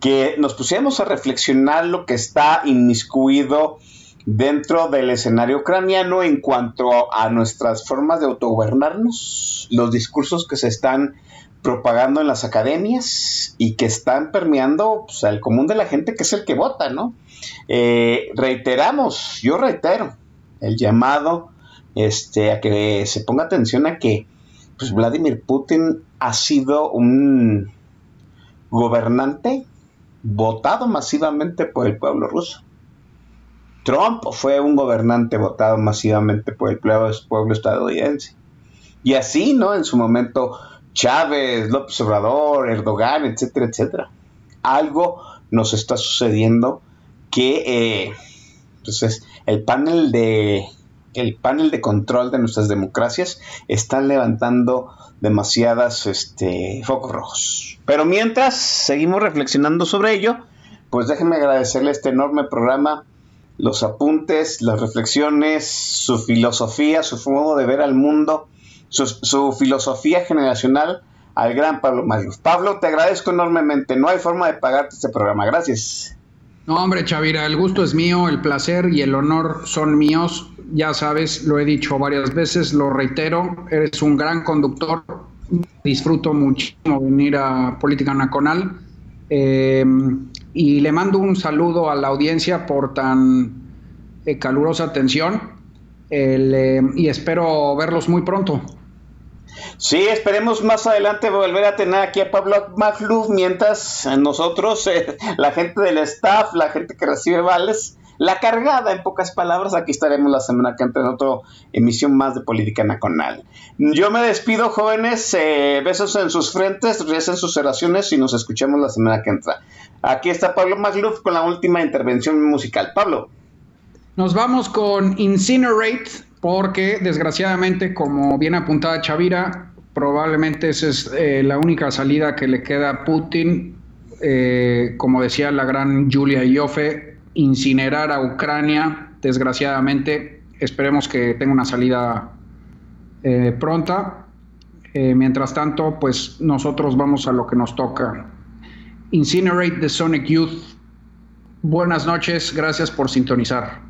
que nos pusiéramos a reflexionar lo que está inmiscuido dentro del escenario ucraniano en cuanto a nuestras formas de autogobernarnos, los discursos que se están propagando en las academias y que están permeando pues, al común de la gente que es el que vota, ¿no? Eh, reiteramos, yo reitero el llamado este, a que se ponga atención a que pues, Vladimir Putin ha sido un gobernante votado masivamente por el pueblo ruso. Trump fue un gobernante votado masivamente por el pueblo, estadounidense. Y así, ¿no? En su momento, Chávez, López Obrador, Erdogan, etcétera, etcétera. Algo nos está sucediendo que, eh, pues el panel de el panel de control de nuestras democracias están levantando demasiadas este, focos rojos. Pero mientras seguimos reflexionando sobre ello, pues déjenme agradecerle este enorme programa, los apuntes, las reflexiones, su filosofía, su modo de ver al mundo, su, filosofía generacional al gran Pablo Magluf. Pablo, te agradezco enormemente. No hay forma de pagarte este programa. Gracias. No, hombre, Chavira, el gusto es mío, el placer y el honor son míos ya sabes, lo he dicho varias veces, lo reitero, eres un gran conductor, disfruto muchísimo venir a Política Nacional em, y le mando un saludo a la audiencia por tan eh, calurosa atención em, y espero verlos muy pronto. Sí, esperemos más adelante volver a tener aquí a Pablo Magluf mientras nosotros, eh, la gente del staff, la gente que recibe vales, la cargada, en pocas palabras, aquí estaremos la semana que entra en otra emisión más de Política Nacional. Yo me despido, jóvenes, eh, besos en sus frentes, recen sus oraciones y nos escuchamos la semana que entra. Aquí está Pablo Magluf con la última intervención musical. Pablo. Nos vamos con Incinerate, porque desgraciadamente, como bien apuntada Chavira, probablemente esa es eh, la única salida que le queda a Putin. Eh, como decía la gran Julia Ioffe, incinerar a Ucrania, desgraciadamente. Esperemos que tenga una salida eh, pronta. Eh, mientras tanto, pues nosotros vamos a lo que nos toca. Incinerate the Sonic Youth. Buenas noches, gracias por sintonizar.